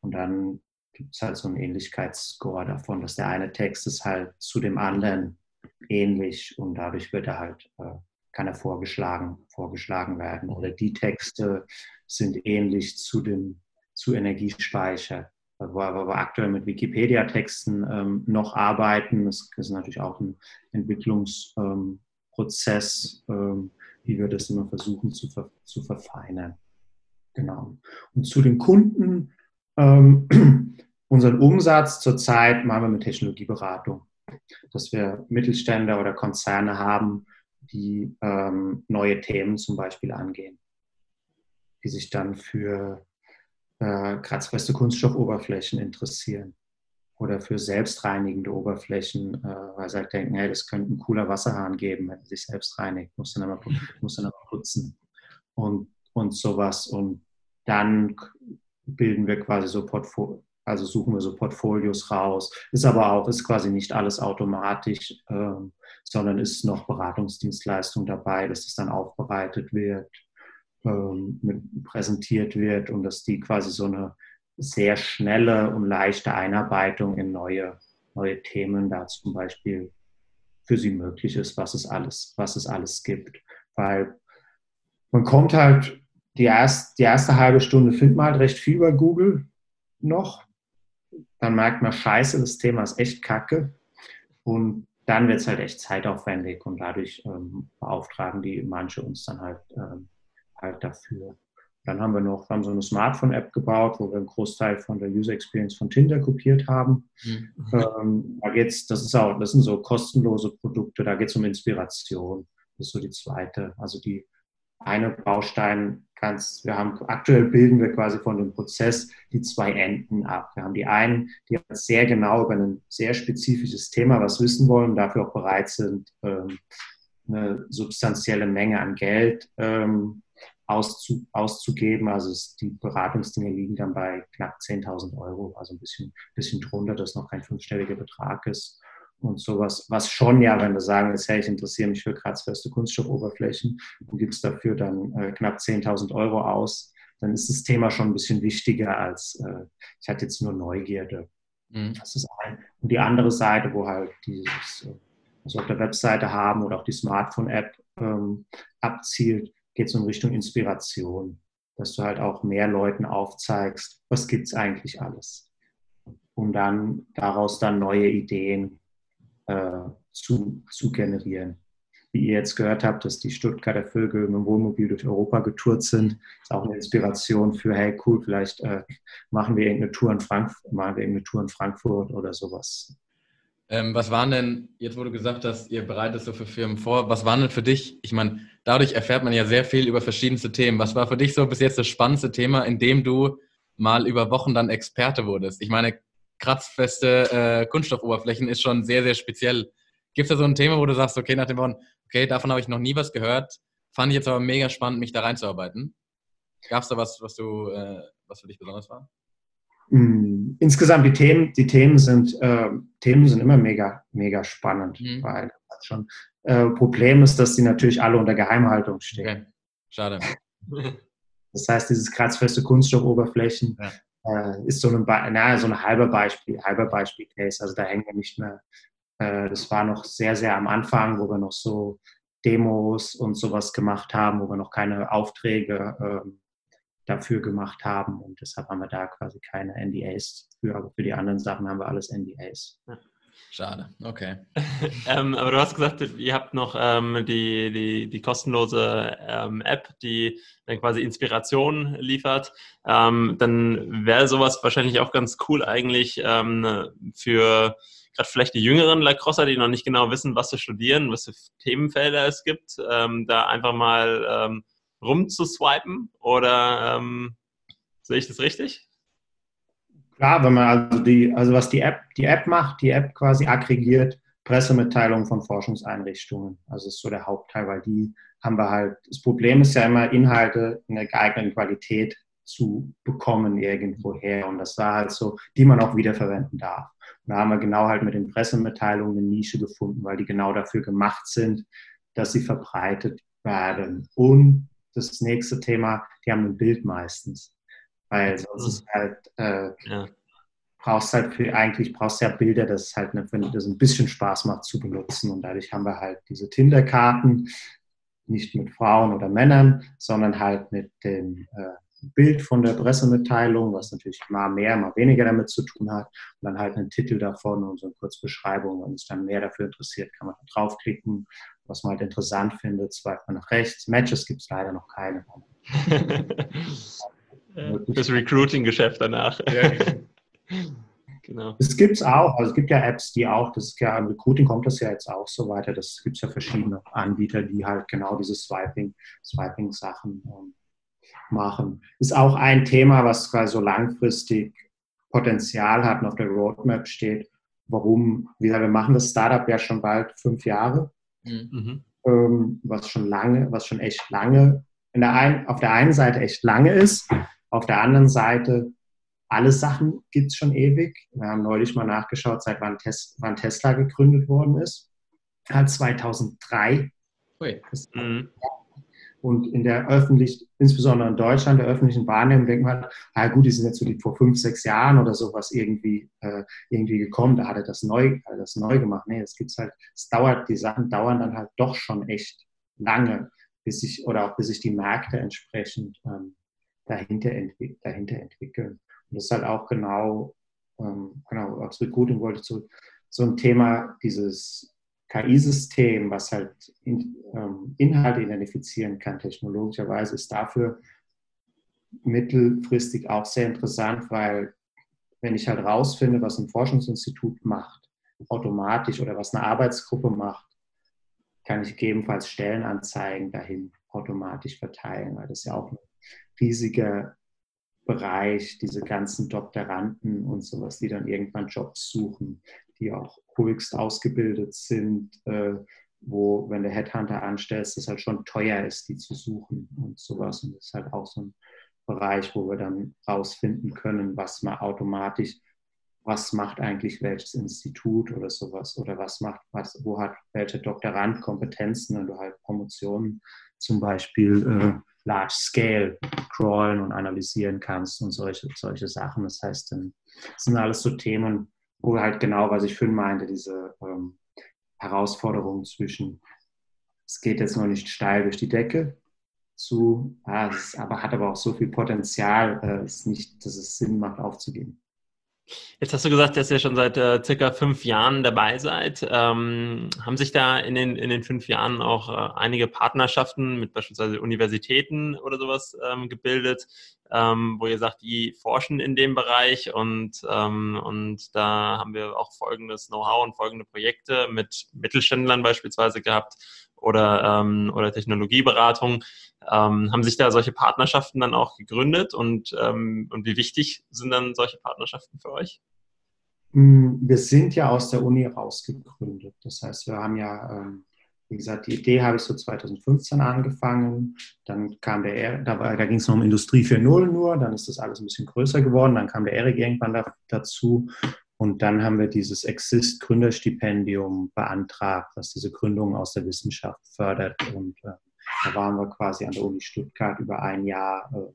Und dann gibt es halt so einen Ähnlichkeitsscore davon, dass der eine Text ist halt zu dem anderen ähnlich und dadurch wird er halt, äh, kann er vorgeschlagen, vorgeschlagen werden. Oder die Texte sind ähnlich zu dem, zu Energiespeicher, wo wir aktuell mit Wikipedia-Texten ähm, noch arbeiten. Das ist natürlich auch ein Entwicklungsprozess, ähm, wie wir das immer versuchen zu, ver zu verfeinern. Genau. Und zu den Kunden, ähm, unseren Umsatz zurzeit machen wir mit Technologieberatung, dass wir Mittelständler oder Konzerne haben, die ähm, neue Themen zum Beispiel angehen, die sich dann für äh, kratzfeste Kunststoffoberflächen interessieren oder für selbstreinigende Oberflächen, äh, weil sie halt denken, hey, das könnte ein cooler Wasserhahn geben, wenn er sich selbst reinigt, muss dann aber, muss dann aber putzen und, und sowas. Und dann bilden wir quasi so Portfolio, also suchen wir so Portfolios raus. Ist aber auch, ist quasi nicht alles automatisch, ähm, sondern ist noch Beratungsdienstleistung dabei, dass es dann aufbereitet wird, ähm, präsentiert wird und dass die quasi so eine sehr schnelle und leichte Einarbeitung in neue, neue Themen da zum Beispiel für sie möglich ist, was es alles, was es alles gibt. Weil man kommt halt, die, erst, die erste halbe Stunde findet man halt recht viel bei Google noch. Dann merkt man, scheiße, das Thema ist echt kacke. Und dann wird es halt echt zeitaufwendig und dadurch ähm, beauftragen die manche uns dann halt, ähm, halt dafür. Dann haben wir noch haben so eine Smartphone-App gebaut, wo wir einen Großteil von der User Experience von Tinder kopiert haben. Mhm. Ähm, da geht's, das ist auch, das sind so kostenlose Produkte, da geht es um Inspiration. Das ist so die zweite. Also die eine Baustein ganz, wir haben aktuell bilden wir quasi von dem Prozess die zwei Enden ab. Wir haben die einen, die sehr genau über ein sehr spezifisches Thema was wissen wollen, dafür auch bereit sind, ähm, eine substanzielle Menge an Geld ähm, auszu, auszugeben. Also es, die Beratungsdinge liegen dann bei knapp 10.000 Euro, also ein bisschen, bisschen drunter, das noch kein fünfstelliger Betrag ist. Und sowas, was schon ja, wenn wir sagen, jetzt, hey, ich interessiere mich für kratzfeste Kunststoffoberflächen und gibt es dafür dann äh, knapp 10.000 Euro aus, dann ist das Thema schon ein bisschen wichtiger als, äh, ich hatte jetzt nur Neugierde. Mhm. Das ist ein. Und die andere Seite, wo halt dieses, äh, was wir auf der Webseite haben oder auch die Smartphone-App ähm, abzielt, geht es in Richtung Inspiration, dass du halt auch mehr Leuten aufzeigst, was gibt es eigentlich alles. Um dann daraus dann neue Ideen äh, zu, zu generieren. Wie ihr jetzt gehört habt, dass die Stuttgarter Vögel mit dem Wohnmobil durch Europa getourt sind, ist auch eine Inspiration für, hey cool, vielleicht äh, machen wir irgendeine Tour in Frankfurt, machen wir irgendeine Tour in Frankfurt oder sowas. Ähm, was waren denn, jetzt du gesagt hast, ihr bereitet so für Firmen vor, was waren denn für dich, ich meine, dadurch erfährt man ja sehr viel über verschiedenste Themen. Was war für dich so bis jetzt das spannendste Thema, in dem du mal über Wochen dann Experte wurdest? Ich meine, kratzfeste äh, Kunststoffoberflächen ist schon sehr, sehr speziell. Gibt es da so ein Thema, wo du sagst, okay, nach dem Wochen, okay, davon habe ich noch nie was gehört, fand ich jetzt aber mega spannend, mich da reinzuarbeiten? Gab es da was, was du, äh, was für dich besonders war? Mm, insgesamt die Themen, die Themen sind, äh, Themen sind immer mega, mega spannend, mhm. weil schon äh, Problem ist, dass die natürlich alle unter Geheimhaltung stehen. Okay. Schade. Das heißt, dieses kratzfeste Kunststoffoberflächen ja. äh, ist so ein, na, so ein halber Beispiel, halber Beispiel-Case. Also da hängen wir nicht mehr. Äh, das war noch sehr, sehr am Anfang, wo wir noch so Demos und sowas gemacht haben, wo wir noch keine Aufträge ähm, dafür gemacht haben. Und deshalb haben wir da quasi keine NDAs für. Aber für die anderen Sachen haben wir alles NDAs. Schade, okay. ähm, aber du hast gesagt, ihr habt noch ähm, die, die, die kostenlose ähm, App, die dann quasi Inspiration liefert. Ähm, dann wäre sowas wahrscheinlich auch ganz cool eigentlich ähm, für gerade vielleicht die jüngeren Lacrosser, die noch nicht genau wissen, was zu studieren, was für Themenfelder es gibt, ähm, da einfach mal rumzuswipen oder ähm, sehe ich das richtig? Klar, wenn man also die, also was die App, die App macht, die App quasi aggregiert Pressemitteilungen von Forschungseinrichtungen. Also das ist so der Hauptteil, weil die haben wir halt, das Problem ist ja immer, Inhalte in der geeigneten Qualität zu bekommen irgendwoher. Und das war halt so, die man auch wiederverwenden darf. Und da haben wir genau halt mit den Pressemitteilungen eine Nische gefunden, weil die genau dafür gemacht sind, dass sie verbreitet werden. Und das nächste Thema, die haben ein Bild meistens. Weil sonst ist halt, äh, ja. brauchst halt für, eigentlich brauchst du ja Bilder, das halt eine, das ein bisschen Spaß macht zu benutzen. Und dadurch haben wir halt diese Tinder-Karten, nicht mit Frauen oder Männern, sondern halt mit dem äh, Bild von der Pressemitteilung, was natürlich mal mehr, mal weniger damit zu tun hat. Und dann halt einen Titel davon und so eine Kurzbeschreibung. Wenn es dann mehr dafür interessiert, kann man draufklicken. Was man halt interessant findet, swipet man nach rechts. Matches gibt es leider noch keine. das Recruiting-Geschäft danach. genau. Es gibt es auch. Also es gibt ja Apps, die auch, das ist ja im Recruiting kommt das ja jetzt auch so weiter. Das gibt es ja verschiedene Anbieter, die halt genau diese Swiping, Swiping-Sachen ähm, machen. Ist auch ein Thema, was quasi so langfristig Potenzial hat und auf der Roadmap steht. Warum? Wir machen das Startup ja schon bald fünf Jahre, mhm. ähm, was schon lange, was schon echt lange, in der ein, auf der einen Seite echt lange ist, auf der anderen Seite alle Sachen gibt es schon ewig. Wir haben neulich mal nachgeschaut, seit wann, Tes wann Tesla gegründet worden ist. Halt 2003. Ui. Mhm. Und in der öffentlichen, insbesondere in Deutschland, der öffentlichen Wahrnehmung denkt man, ah gut, die sind jetzt so die vor fünf, sechs Jahren oder sowas irgendwie, äh, irgendwie gekommen, da hat er das neu, hat er das neu gemacht. Nee, es gibt's halt, es dauert, die Sachen dauern dann halt doch schon echt lange, bis sich, oder auch bis sich die Märkte entsprechend ähm, dahinter, entwick dahinter entwickeln. Und das ist halt auch genau, ähm, genau, aufs Recruiting wollte zurück, so ein Thema, dieses KI-System, was halt in, ähm, Inhalte identifizieren kann, technologischerweise, ist dafür mittelfristig auch sehr interessant, weil wenn ich halt rausfinde, was ein Forschungsinstitut macht, automatisch oder was eine Arbeitsgruppe macht, kann ich gegebenenfalls Stellenanzeigen dahin automatisch verteilen, weil das ja auch ein riesiger Bereich, diese ganzen Doktoranden und sowas, die dann irgendwann Jobs suchen, die auch höchst ausgebildet sind, äh, wo, wenn der Headhunter anstellt, es halt schon teuer ist, die zu suchen und sowas. Und das ist halt auch so ein Bereich, wo wir dann rausfinden können, was man automatisch, was macht eigentlich welches Institut oder sowas oder was macht, was, wo hat welche Doktorand Kompetenzen, du halt Promotionen zum Beispiel äh, large scale crawlen und analysieren kannst und solche, solche Sachen. Das heißt, das sind alles so Themen, wo halt genau, was ich vorhin meinte, diese ähm, Herausforderung zwischen, es geht jetzt noch nicht steil durch die Decke, zu, ah, es aber hat aber auch so viel Potenzial, äh, es nicht, dass es Sinn macht, aufzugeben. Jetzt hast du gesagt, dass ihr schon seit äh, circa fünf Jahren dabei seid. Ähm, haben sich da in den, in den fünf Jahren auch äh, einige Partnerschaften mit beispielsweise Universitäten oder sowas ähm, gebildet, ähm, wo ihr sagt, die forschen in dem Bereich und, ähm, und da haben wir auch folgendes Know-how und folgende Projekte mit Mittelständlern beispielsweise gehabt oder, ähm, oder Technologieberatung. Ähm, haben sich da solche Partnerschaften dann auch gegründet und, ähm, und wie wichtig sind dann solche Partnerschaften für euch? Mm, wir sind ja aus der Uni rausgegründet. Das heißt, wir haben ja, ähm, wie gesagt, die Idee habe ich so 2015 angefangen. Dann kam der, da, da ging es noch um Industrie 4.0 nur. Dann ist das alles ein bisschen größer geworden. Dann kam der Erik irgendwann da, dazu. Und dann haben wir dieses Exist Gründerstipendium beantragt, was diese Gründung aus der Wissenschaft fördert. Und äh, da waren wir quasi an der Uni Stuttgart über ein Jahr äh,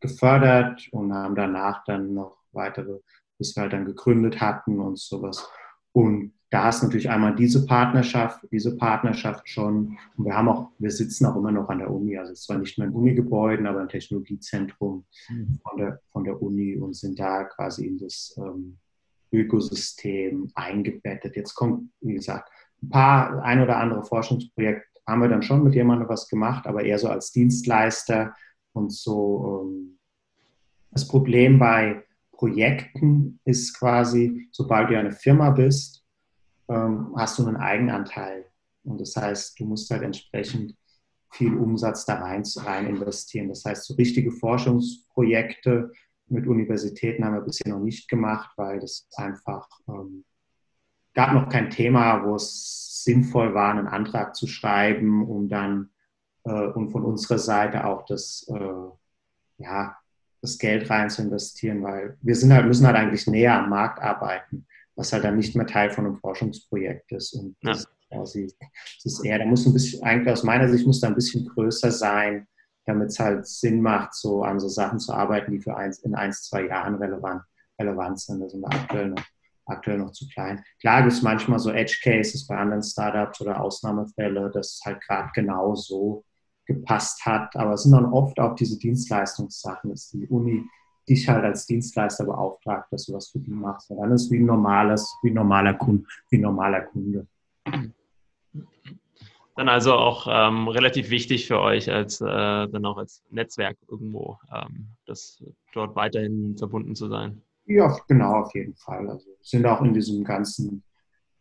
gefördert und haben danach dann noch weitere, bis wir halt dann gegründet hatten und sowas. Und da ist natürlich einmal diese Partnerschaft, diese Partnerschaft schon. Und wir haben auch, wir sitzen auch immer noch an der Uni, also zwar nicht mehr in Unigebäuden, aber im Technologiezentrum mhm. von der, von der Uni und sind da quasi in das ähm, Ökosystem eingebettet. Jetzt kommt, wie gesagt, ein paar, ein oder andere Forschungsprojekt haben wir dann schon mit jemandem was gemacht, aber eher so als Dienstleister und so. Ähm, das Problem bei Projekten ist quasi, sobald du eine Firma bist, ähm, hast du einen Eigenanteil. Und das heißt, du musst halt entsprechend viel Umsatz da rein, rein investieren. Das heißt, so richtige Forschungsprojekte mit Universitäten haben wir bisher noch nicht gemacht, weil das einfach ähm, gab noch kein Thema, wo es sinnvoll war, einen Antrag zu schreiben, um dann äh, und von unserer Seite auch das, äh, ja, das Geld rein zu investieren, weil wir sind halt, müssen halt eigentlich näher am Markt arbeiten, was halt dann nicht mehr Teil von einem Forschungsprojekt ist. Und ja. das quasi. Es ist eher, da muss ein bisschen, eigentlich aus meiner Sicht muss da ein bisschen größer sein, damit es halt Sinn macht, so an so Sachen zu arbeiten, die für eins, in ein, zwei Jahren relevant, relevant sind. Da sind wir aktuell noch, aktuell noch zu klein. Klar gibt es manchmal so Edge Cases bei anderen Startups oder Ausnahmefälle, dass es halt gerade genau so gepasst hat. Aber es sind dann oft auch diese Dienstleistungssachen, dass die Uni dich halt als Dienstleister beauftragt, dass du was für die machst. Und dann ist es wie ein normales, wie ein normaler Kunde, wie ein normaler Kunde. Dann also auch ähm, relativ wichtig für euch als äh, dann auch als Netzwerk irgendwo, ähm, das dort weiterhin verbunden zu sein. Ja, genau, auf jeden Fall. Also sind auch in diesem ganzen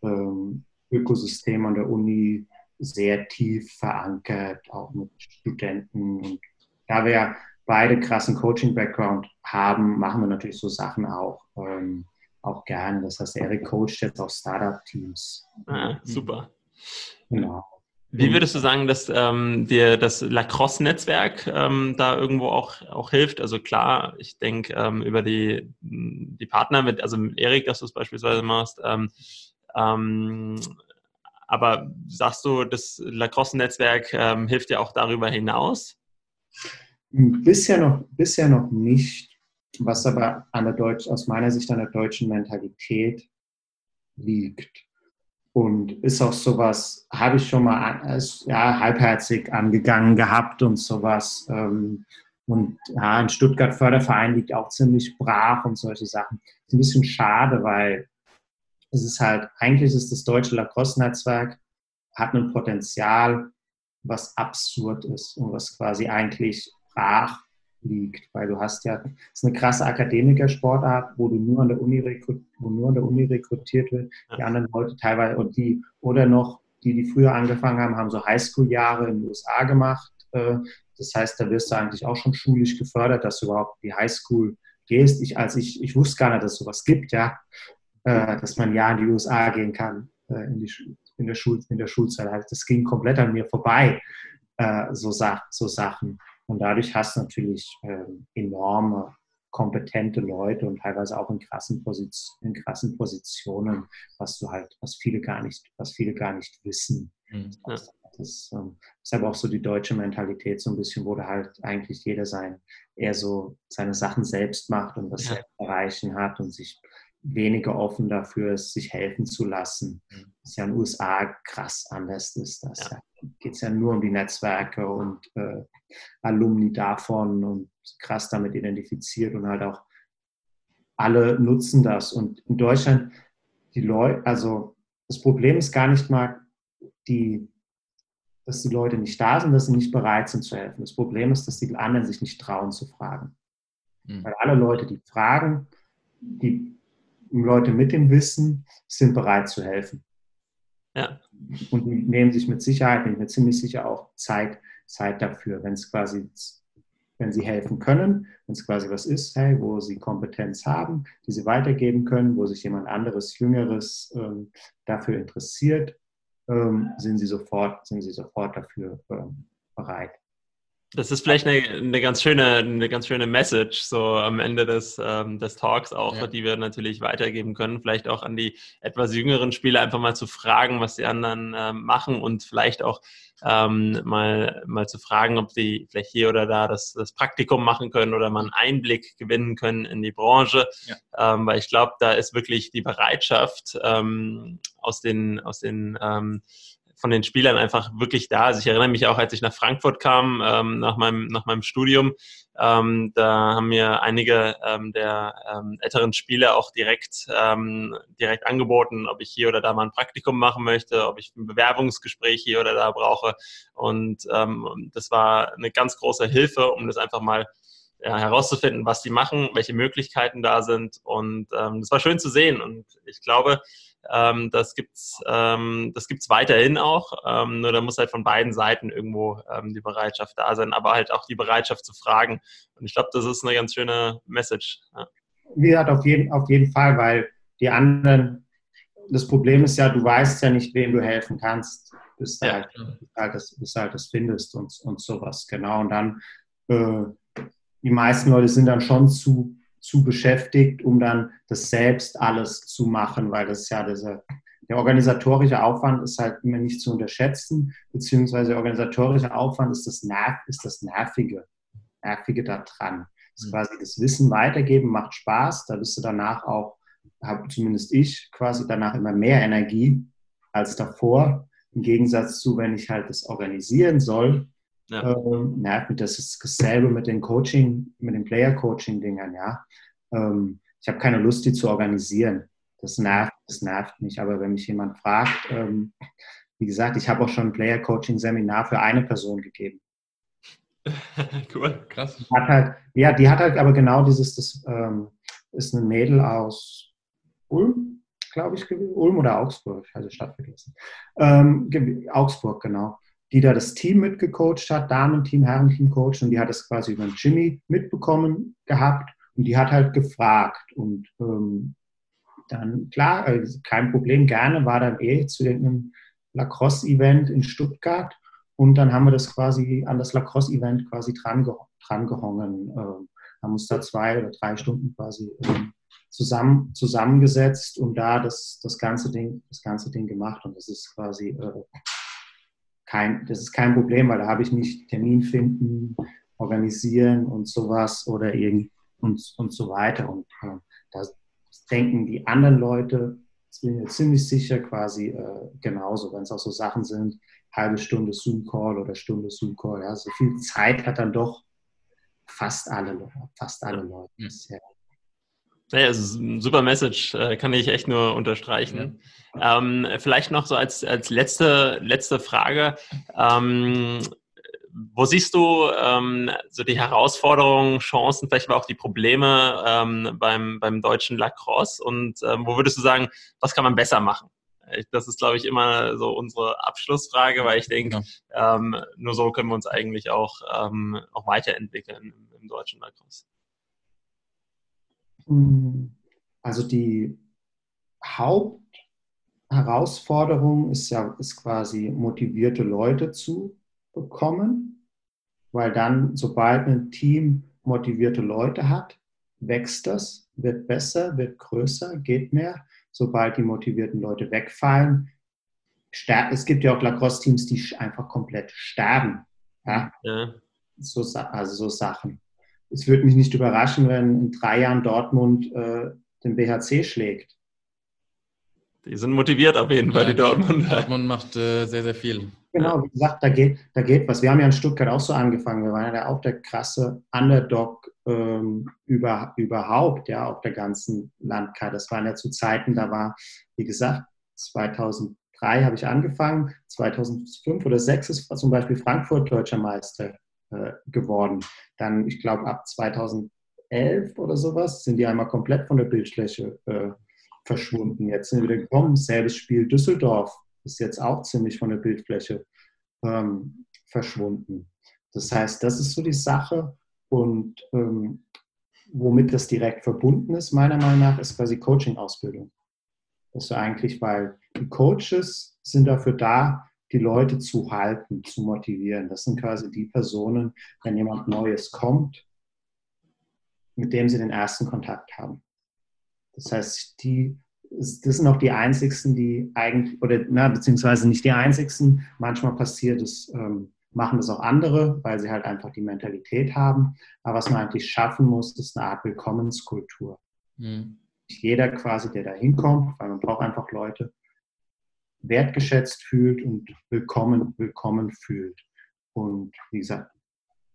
ähm, Ökosystem an der Uni sehr tief verankert, auch mit Studenten. Und da wir ja beide krassen Coaching-Background haben, machen wir natürlich so Sachen auch, ähm, auch gerne. Das heißt, Erik coacht jetzt auch Startup-Teams. Ah, super. Genau. Wie würdest du sagen, dass ähm, dir das Lacrosse-Netzwerk ähm, da irgendwo auch, auch hilft? Also klar, ich denke ähm, über die, die Partner mit, also mit Erik, dass du es beispielsweise machst, ähm, ähm, aber sagst du, das Lacrosse-Netzwerk ähm, hilft dir auch darüber hinaus? Bisher noch, bisher noch nicht, was aber an der Deutsch, aus meiner Sicht an der deutschen Mentalität liegt. Und ist auch sowas, habe ich schon mal als, ja, halbherzig angegangen gehabt und sowas. Ähm, und ja, ein Stuttgart Förderverein liegt auch ziemlich brach und solche Sachen. Ist ein bisschen schade, weil es ist halt, eigentlich ist das deutsche Lacrosse-Netzwerk, hat ein Potenzial, was absurd ist und was quasi eigentlich brach liegt, weil du hast ja, es ist eine krasse Akademikersportart, wo du nur an der Uni, wo nur an der Uni rekrutiert wird, die anderen Leute teilweise, und die, oder noch, die, die früher angefangen haben, haben so Highschool-Jahre in den USA gemacht. Äh, das heißt, da wirst du eigentlich auch schon schulisch gefördert, dass du überhaupt die Highschool gehst. Ich, als ich, ich wusste gar nicht, dass es sowas gibt, ja. Äh, dass man ja in die USA gehen kann äh, in, die, in, der Schul, in der Schulzeit. Halt, das ging komplett an mir vorbei, so, so Sachen. Und dadurch hast du natürlich enorme kompetente Leute und teilweise auch in krassen, in krassen Positionen, was du halt, was viele gar nicht, was viele gar nicht wissen. Mhm. Das, das ähm, ist aber auch so die deutsche Mentalität so ein bisschen, wo da halt eigentlich jeder sein, eher so seine Sachen selbst macht und das ja. erreichen hat und sich weniger offen dafür ist, sich helfen zu lassen. Mhm. Das ist ja in den USA krass anders ist. Da ja. geht es ja nur um die Netzwerke und äh, Alumni davon und krass damit identifiziert und halt auch alle nutzen das. Und in Deutschland, die Leute, also das Problem ist gar nicht mal, die, dass die Leute nicht da sind, dass sie nicht bereit sind zu helfen. Das Problem ist, dass die anderen sich nicht trauen zu fragen. Mhm. Weil alle Leute, die fragen, die Leute mit dem Wissen sind bereit zu helfen. Ja. Und nehmen sich mit Sicherheit, bin ich mir ziemlich sicher auch Zeit, Zeit dafür, wenn es quasi, wenn sie helfen können, wenn es quasi was ist, hey, wo sie Kompetenz haben, die sie weitergeben können, wo sich jemand anderes, Jüngeres ähm, dafür interessiert, ähm, sind sie sofort, sind sie sofort dafür ähm, bereit. Das ist vielleicht eine, eine, ganz schöne, eine ganz schöne Message so am Ende des, ähm, des Talks auch, ja. die wir natürlich weitergeben können. Vielleicht auch an die etwas jüngeren Spieler einfach mal zu fragen, was die anderen ähm, machen und vielleicht auch ähm, mal, mal zu fragen, ob die vielleicht hier oder da das, das Praktikum machen können oder mal einen Einblick gewinnen können in die Branche. Ja. Ähm, weil ich glaube, da ist wirklich die Bereitschaft ähm, aus den, aus den ähm, von den Spielern einfach wirklich da. Also ich erinnere mich auch, als ich nach Frankfurt kam, ähm, nach, meinem, nach meinem Studium, ähm, da haben mir einige ähm, der ähm, älteren Spieler auch direkt, ähm, direkt angeboten, ob ich hier oder da mal ein Praktikum machen möchte, ob ich ein Bewerbungsgespräch hier oder da brauche. Und ähm, das war eine ganz große Hilfe, um das einfach mal ja, herauszufinden, was die machen, welche Möglichkeiten da sind. Und ähm, das war schön zu sehen. Und ich glaube, ähm, das gibt's, ähm, das gibt's weiterhin auch. Ähm, nur da muss halt von beiden Seiten irgendwo ähm, die Bereitschaft da sein, aber halt auch die Bereitschaft zu fragen. Und ich glaube, das ist eine ganz schöne Message. Ja. Wie gesagt, auf jeden, auf jeden Fall, weil die anderen, das Problem ist ja, du weißt ja nicht, wem du helfen kannst, bis, ja. halt, halt, das, bis halt das findest und, und sowas. Genau. Und dann, äh, die meisten Leute sind dann schon zu zu beschäftigt, um dann das selbst alles zu machen, weil das ist ja diese, der organisatorische Aufwand ist halt immer nicht zu unterschätzen, beziehungsweise der organisatorische Aufwand ist das, Nerv, ist das Nervige, Nervige daran. Das ist mhm. quasi das Wissen weitergeben, macht Spaß, da bist du danach auch, habe zumindest ich quasi danach immer mehr Energie als davor. Im Gegensatz zu, wenn ich halt das organisieren soll, ja. ähm, das ist dasselbe mit den Coaching, mit den Player-Coaching-Dingern, ja. Ähm, ich habe keine Lust, die zu organisieren. Das nervt, das nervt mich. Aber wenn mich jemand fragt, ähm, wie gesagt, ich habe auch schon ein Player-Coaching-Seminar für eine Person gegeben. cool, krass. Hat halt, ja, die hat halt aber genau dieses, das ähm, ist ein Mädel aus Ulm, glaube ich, Ulm oder Augsburg, die Stadt vergessen. Ähm, Augsburg, genau. Die da das Team mitgecoacht hat, Damenteam, Herrenteam coacht und die hat es quasi über den Jimmy mitbekommen gehabt und die hat halt gefragt und ähm, dann, klar, also kein Problem, gerne, war dann eh zu einem Lacrosse-Event in Stuttgart und dann haben wir das quasi an das Lacrosse-Event quasi dran, dran. Ähm, haben uns da zwei oder drei Stunden quasi ähm, zusammen, zusammengesetzt und da das, das, ganze Ding, das ganze Ding gemacht. Und das ist quasi äh, kein, das ist kein Problem, weil da habe ich nicht Termin finden, organisieren und sowas oder irgend und, und so weiter. Und äh, da denken die anderen Leute, das bin ich mir ziemlich sicher, quasi äh, genauso, wenn es auch so Sachen sind, halbe Stunde Zoom-Call oder Stunde Zoom-Call. Ja, so viel Zeit hat dann doch fast alle, fast alle Leute. Ja. Ja, ein super Message, äh, kann ich echt nur unterstreichen. Ja. Ähm, vielleicht noch so als, als letzte, letzte Frage. Ähm, wo siehst du ähm, so die Herausforderungen, Chancen, vielleicht aber auch die Probleme ähm, beim, beim deutschen Lacrosse? Und ähm, wo würdest du sagen, was kann man besser machen? Das ist, glaube ich, immer so unsere Abschlussfrage, weil ich denke, ja. ähm, nur so können wir uns eigentlich auch, ähm, auch weiterentwickeln im, im deutschen Lacrosse. Hm, also die Hauptherausforderung ist ja ist quasi motivierte Leute zu bekommen, weil dann, sobald ein Team motivierte Leute hat, wächst das, wird besser, wird größer, geht mehr. Sobald die motivierten Leute wegfallen, es gibt ja auch Lacrosse-Teams, die einfach komplett sterben. Ja? ja. So, also so Sachen. Es würde mich nicht überraschen, wenn in drei Jahren Dortmund äh, den BHC schlägt. Die sind motiviert auf jeden Fall, ja, die Dortmund. Dortmund macht äh, sehr, sehr viel. Genau, wie gesagt, da geht, da geht was. Wir haben ja in Stuttgart auch so angefangen. Wir waren ja auch der krasse Underdog ähm, über, überhaupt, ja, auf der ganzen Landkarte. Das waren ja zu Zeiten, da war, wie gesagt, 2003 habe ich angefangen, 2005 oder 2006 ist zum Beispiel Frankfurt deutscher Meister äh, geworden. Dann, ich glaube, ab 2011 oder sowas sind die einmal komplett von der Bildfläche äh, verschwunden. Jetzt sind wir wieder gekommen. Selbes Spiel Düsseldorf ist jetzt auch ziemlich von der Bildfläche ähm, verschwunden. Das heißt, das ist so die Sache. Und ähm, womit das direkt verbunden ist, meiner Meinung nach, ist quasi Coaching-Ausbildung. Das ist eigentlich, weil die Coaches sind dafür da, die Leute zu halten, zu motivieren. Das sind quasi die Personen, wenn jemand Neues kommt, mit dem sie den ersten Kontakt haben. Das heißt, die das sind auch die einzigsten, die eigentlich, oder na, beziehungsweise nicht die einzigsten, manchmal passiert es, ähm, machen das auch andere, weil sie halt einfach die Mentalität haben. Aber was man eigentlich schaffen muss, ist eine Art Willkommenskultur. Mhm. Jeder quasi, der da hinkommt, weil man braucht einfach Leute, wertgeschätzt fühlt und willkommen, willkommen fühlt. Und wie gesagt,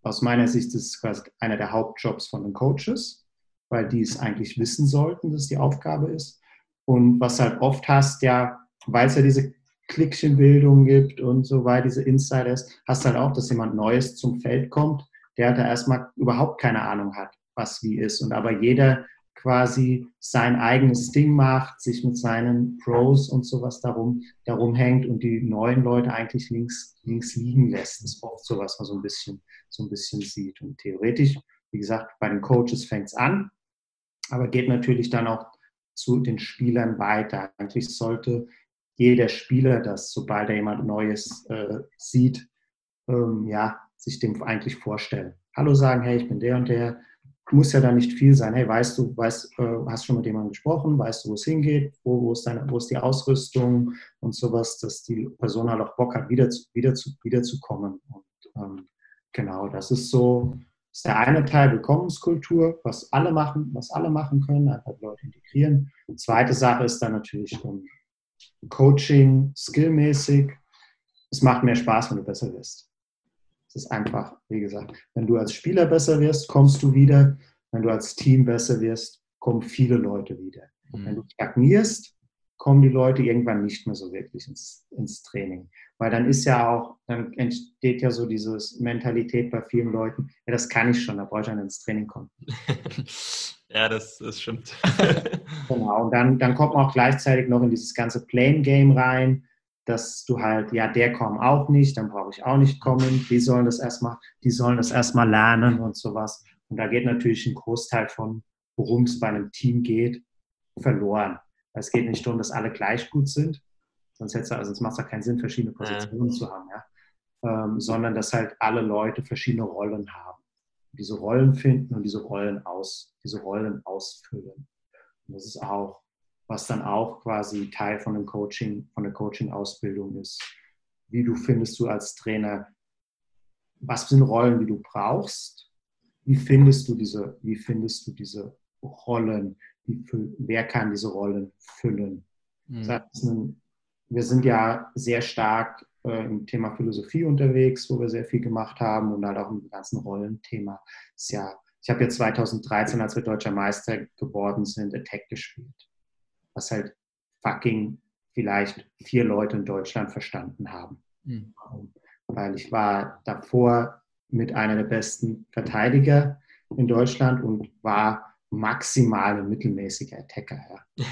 aus meiner Sicht ist es quasi einer der Hauptjobs von den Coaches, weil die es eigentlich wissen sollten, dass die Aufgabe ist. Und was halt oft hast, ja, weil es ja diese Klickchenbildung gibt und so weiter, diese Insiders, hast halt auch, dass jemand Neues zum Feld kommt, der da erstmal überhaupt keine Ahnung hat, was wie ist. Und aber jeder quasi sein eigenes Ding macht, sich mit seinen Pros und sowas darum, darum hängt und die neuen Leute eigentlich links, links liegen lässt. Das ist oft so, was man so ein bisschen, so ein bisschen sieht. Und theoretisch, wie gesagt, bei den Coaches fängt es an, aber geht natürlich dann auch zu den Spielern weiter. Eigentlich sollte jeder Spieler das, sobald er jemand Neues äh, sieht, ähm, ja, sich dem eigentlich vorstellen. Hallo sagen, hey, ich bin der und der, muss ja da nicht viel sein. Hey, weißt du, weißt, äh, hast schon mit jemandem gesprochen, weißt du, wo es hingeht, wo, wo, ist deine, wo ist die Ausrüstung und sowas, dass die Person halt auch Bock hat, wieder, zu, wieder, zu, wieder zu kommen. Und ähm, genau, das ist so, ist der eine Teil Willkommenskultur, was alle machen, was alle machen können, einfach Leute integrieren. Die zweite Sache ist dann natürlich um, Coaching, skillmäßig. Es macht mehr Spaß, wenn du besser wirst. Es ist einfach, wie gesagt, wenn du als Spieler besser wirst, kommst du wieder. Wenn du als Team besser wirst, kommen viele Leute wieder. Mhm. Wenn du stagnierst, kommen die Leute irgendwann nicht mehr so wirklich ins, ins Training. Weil dann ist ja auch, dann entsteht ja so diese Mentalität bei vielen Leuten, ja, das kann ich schon, da brauche ich dann ins Training kommen. ja, das, das stimmt. genau, und dann, dann kommt man auch gleichzeitig noch in dieses ganze Playing Game rein dass du halt, ja, der kommt auch nicht, dann brauche ich auch nicht kommen, die sollen das erstmal, die sollen das erstmal lernen und sowas. Und da geht natürlich ein Großteil von, worum es bei einem Team geht, verloren. Es geht nicht darum, dass alle gleich gut sind, sonst, hätte, also sonst macht es ja keinen Sinn, verschiedene Positionen ja. zu haben, ja? Ähm, sondern dass halt alle Leute verschiedene Rollen haben. Diese Rollen finden und diese Rollen aus, diese Rollen ausfüllen. Und das ist auch was dann auch quasi Teil von dem Coaching, von der Coaching-Ausbildung ist. Wie du findest du als Trainer, was sind Rollen, die du brauchst? Wie findest du diese, wie findest du diese Rollen? Wie, wer kann diese Rollen füllen? Mhm. Ein, wir sind ja sehr stark äh, im Thema Philosophie unterwegs, wo wir sehr viel gemacht haben und halt auch im ganzen Rollenthema. Ist ja, ich habe ja 2013, als wir deutscher Meister geworden sind, Attack gespielt was halt fucking vielleicht vier Leute in Deutschland verstanden haben. Mhm. Weil ich war davor mit einer der besten Verteidiger in Deutschland und war maximal ein mittelmäßiger Attacker. Ja.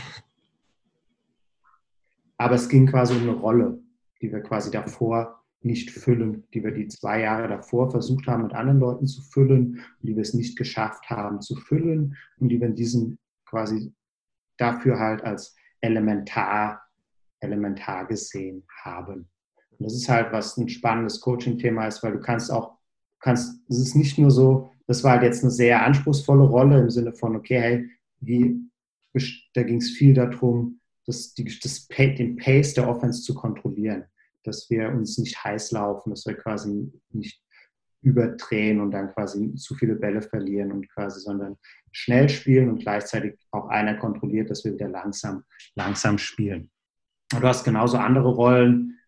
Aber es ging quasi um eine Rolle, die wir quasi davor nicht füllen, die wir die zwei Jahre davor versucht haben, mit anderen Leuten zu füllen die wir es nicht geschafft haben zu füllen und die wir in diesem quasi dafür halt als elementar, elementar gesehen haben. Und das ist halt, was ein spannendes Coaching-Thema ist, weil du kannst auch, kannst, es ist nicht nur so, das war halt jetzt eine sehr anspruchsvolle Rolle im Sinne von, okay, hey, wie, da ging es viel darum, das, die, das, den Pace der Offense zu kontrollieren, dass wir uns nicht heiß laufen, dass wir quasi nicht überdrehen und dann quasi zu viele Bälle verlieren und quasi, sondern schnell spielen und gleichzeitig auch einer kontrolliert, dass wir wieder langsam, langsam spielen. Du hast genauso andere Rollen,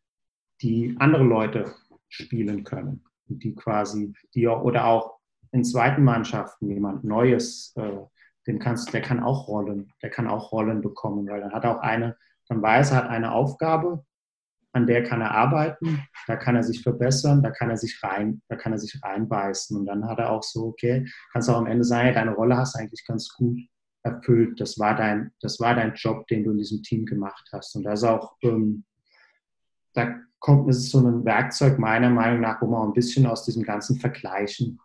die andere Leute spielen können, die quasi, die oder auch in zweiten Mannschaften jemand Neues, äh, den kannst, der kann auch Rollen, der kann auch Rollen bekommen, weil dann hat auch eine, dann weiß er hat eine Aufgabe an der kann er arbeiten, da kann er sich verbessern, da kann er sich rein, da kann er sich reinbeißen. Und dann hat er auch so, okay, kannst auch am Ende sagen, deine Rolle hast du eigentlich ganz gut erfüllt. Das war dein, das war dein Job, den du in diesem Team gemacht hast. Und da ist auch, ähm, da kommt, es so ein Werkzeug meiner Meinung nach, wo man ein bisschen aus diesem ganzen Vergleichen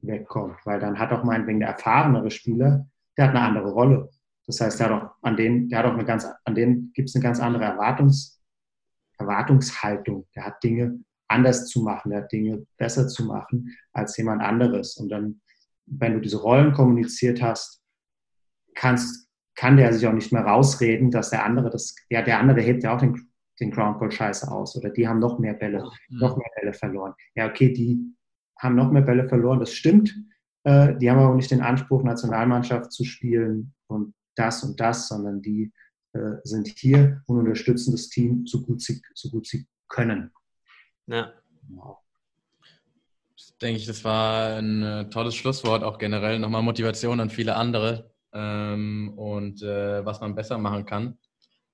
wegkommt. Weil dann hat auch meinetwegen der erfahrenere Spieler, der hat eine andere Rolle. Das heißt, der hat auch an den, der hat auch eine ganz, an den gibt es eine ganz andere Erwartungs- Erwartungshaltung. Der hat Dinge anders zu machen, der hat Dinge besser zu machen als jemand anderes. Und dann, wenn du diese Rollen kommuniziert hast, kannst, kann der sich auch nicht mehr rausreden, dass der andere das, ja, der andere hebt ja auch den, den Groundball scheiße aus oder die haben noch mehr Bälle, mhm. noch mehr Bälle verloren. Ja, okay, die haben noch mehr Bälle verloren, das stimmt. Äh, die haben aber nicht den Anspruch, Nationalmannschaft zu spielen und das und das, sondern die sind hier und unterstützen das Team so gut sie, so gut sie können. Ja. Genau. Denke ich, das war ein äh, tolles Schlusswort, auch generell nochmal Motivation an viele andere ähm, und äh, was man besser machen kann.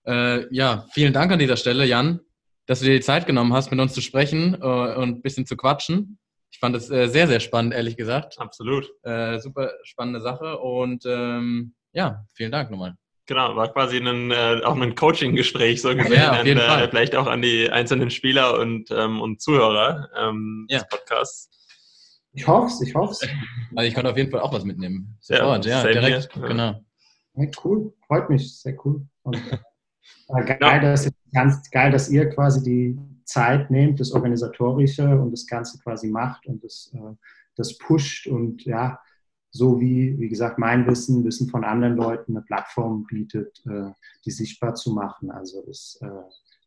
Äh, ja, vielen Dank an dieser Stelle, Jan, dass du dir die Zeit genommen hast, mit uns zu sprechen äh, und ein bisschen zu quatschen. Ich fand es sehr, sehr spannend, ehrlich gesagt. Absolut. super spannende Sache und ähm, ja, vielen Dank nochmal. Genau, war quasi ein, äh, auch ein Coaching-Gespräch so gesehen. Ja, auf jeden und, äh, Fall. Vielleicht auch an die einzelnen Spieler und, ähm, und Zuhörer ähm, ja. des Podcasts. Ich hoffe es, ich hoffe es. Also ich konnte auf jeden Fall auch was mitnehmen. Sofort, ja, ja direkt, hier. genau. Ja, cool, freut mich, sehr cool. Und, äh, geil, ja. dass, ganz geil, dass ihr quasi die Zeit nehmt, das Organisatorische und das Ganze quasi macht und das, äh, das pusht und ja, so wie, wie gesagt, mein Wissen, Wissen von anderen Leuten eine Plattform bietet, äh, die sichtbar zu machen. Also ist äh,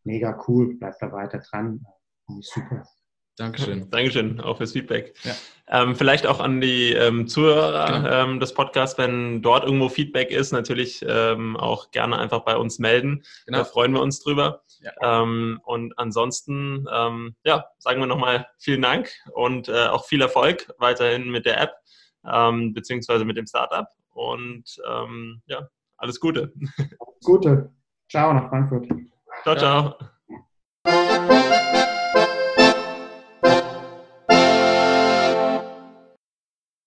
mega cool, bleibt da weiter dran. Super. Dankeschön. Dankeschön, auch fürs Feedback. Ja. Ähm, vielleicht auch an die ähm, Zuhörer genau. ähm, des Podcasts, wenn dort irgendwo Feedback ist, natürlich ähm, auch gerne einfach bei uns melden. Genau. Da freuen wir uns drüber. Ja. Ähm, und ansonsten, ähm, ja, sagen wir nochmal vielen Dank und äh, auch viel Erfolg weiterhin mit der App ähm, beziehungsweise mit dem Startup. Und ähm, ja, alles Gute. Gute. Ciao nach Frankfurt. Ciao, ciao.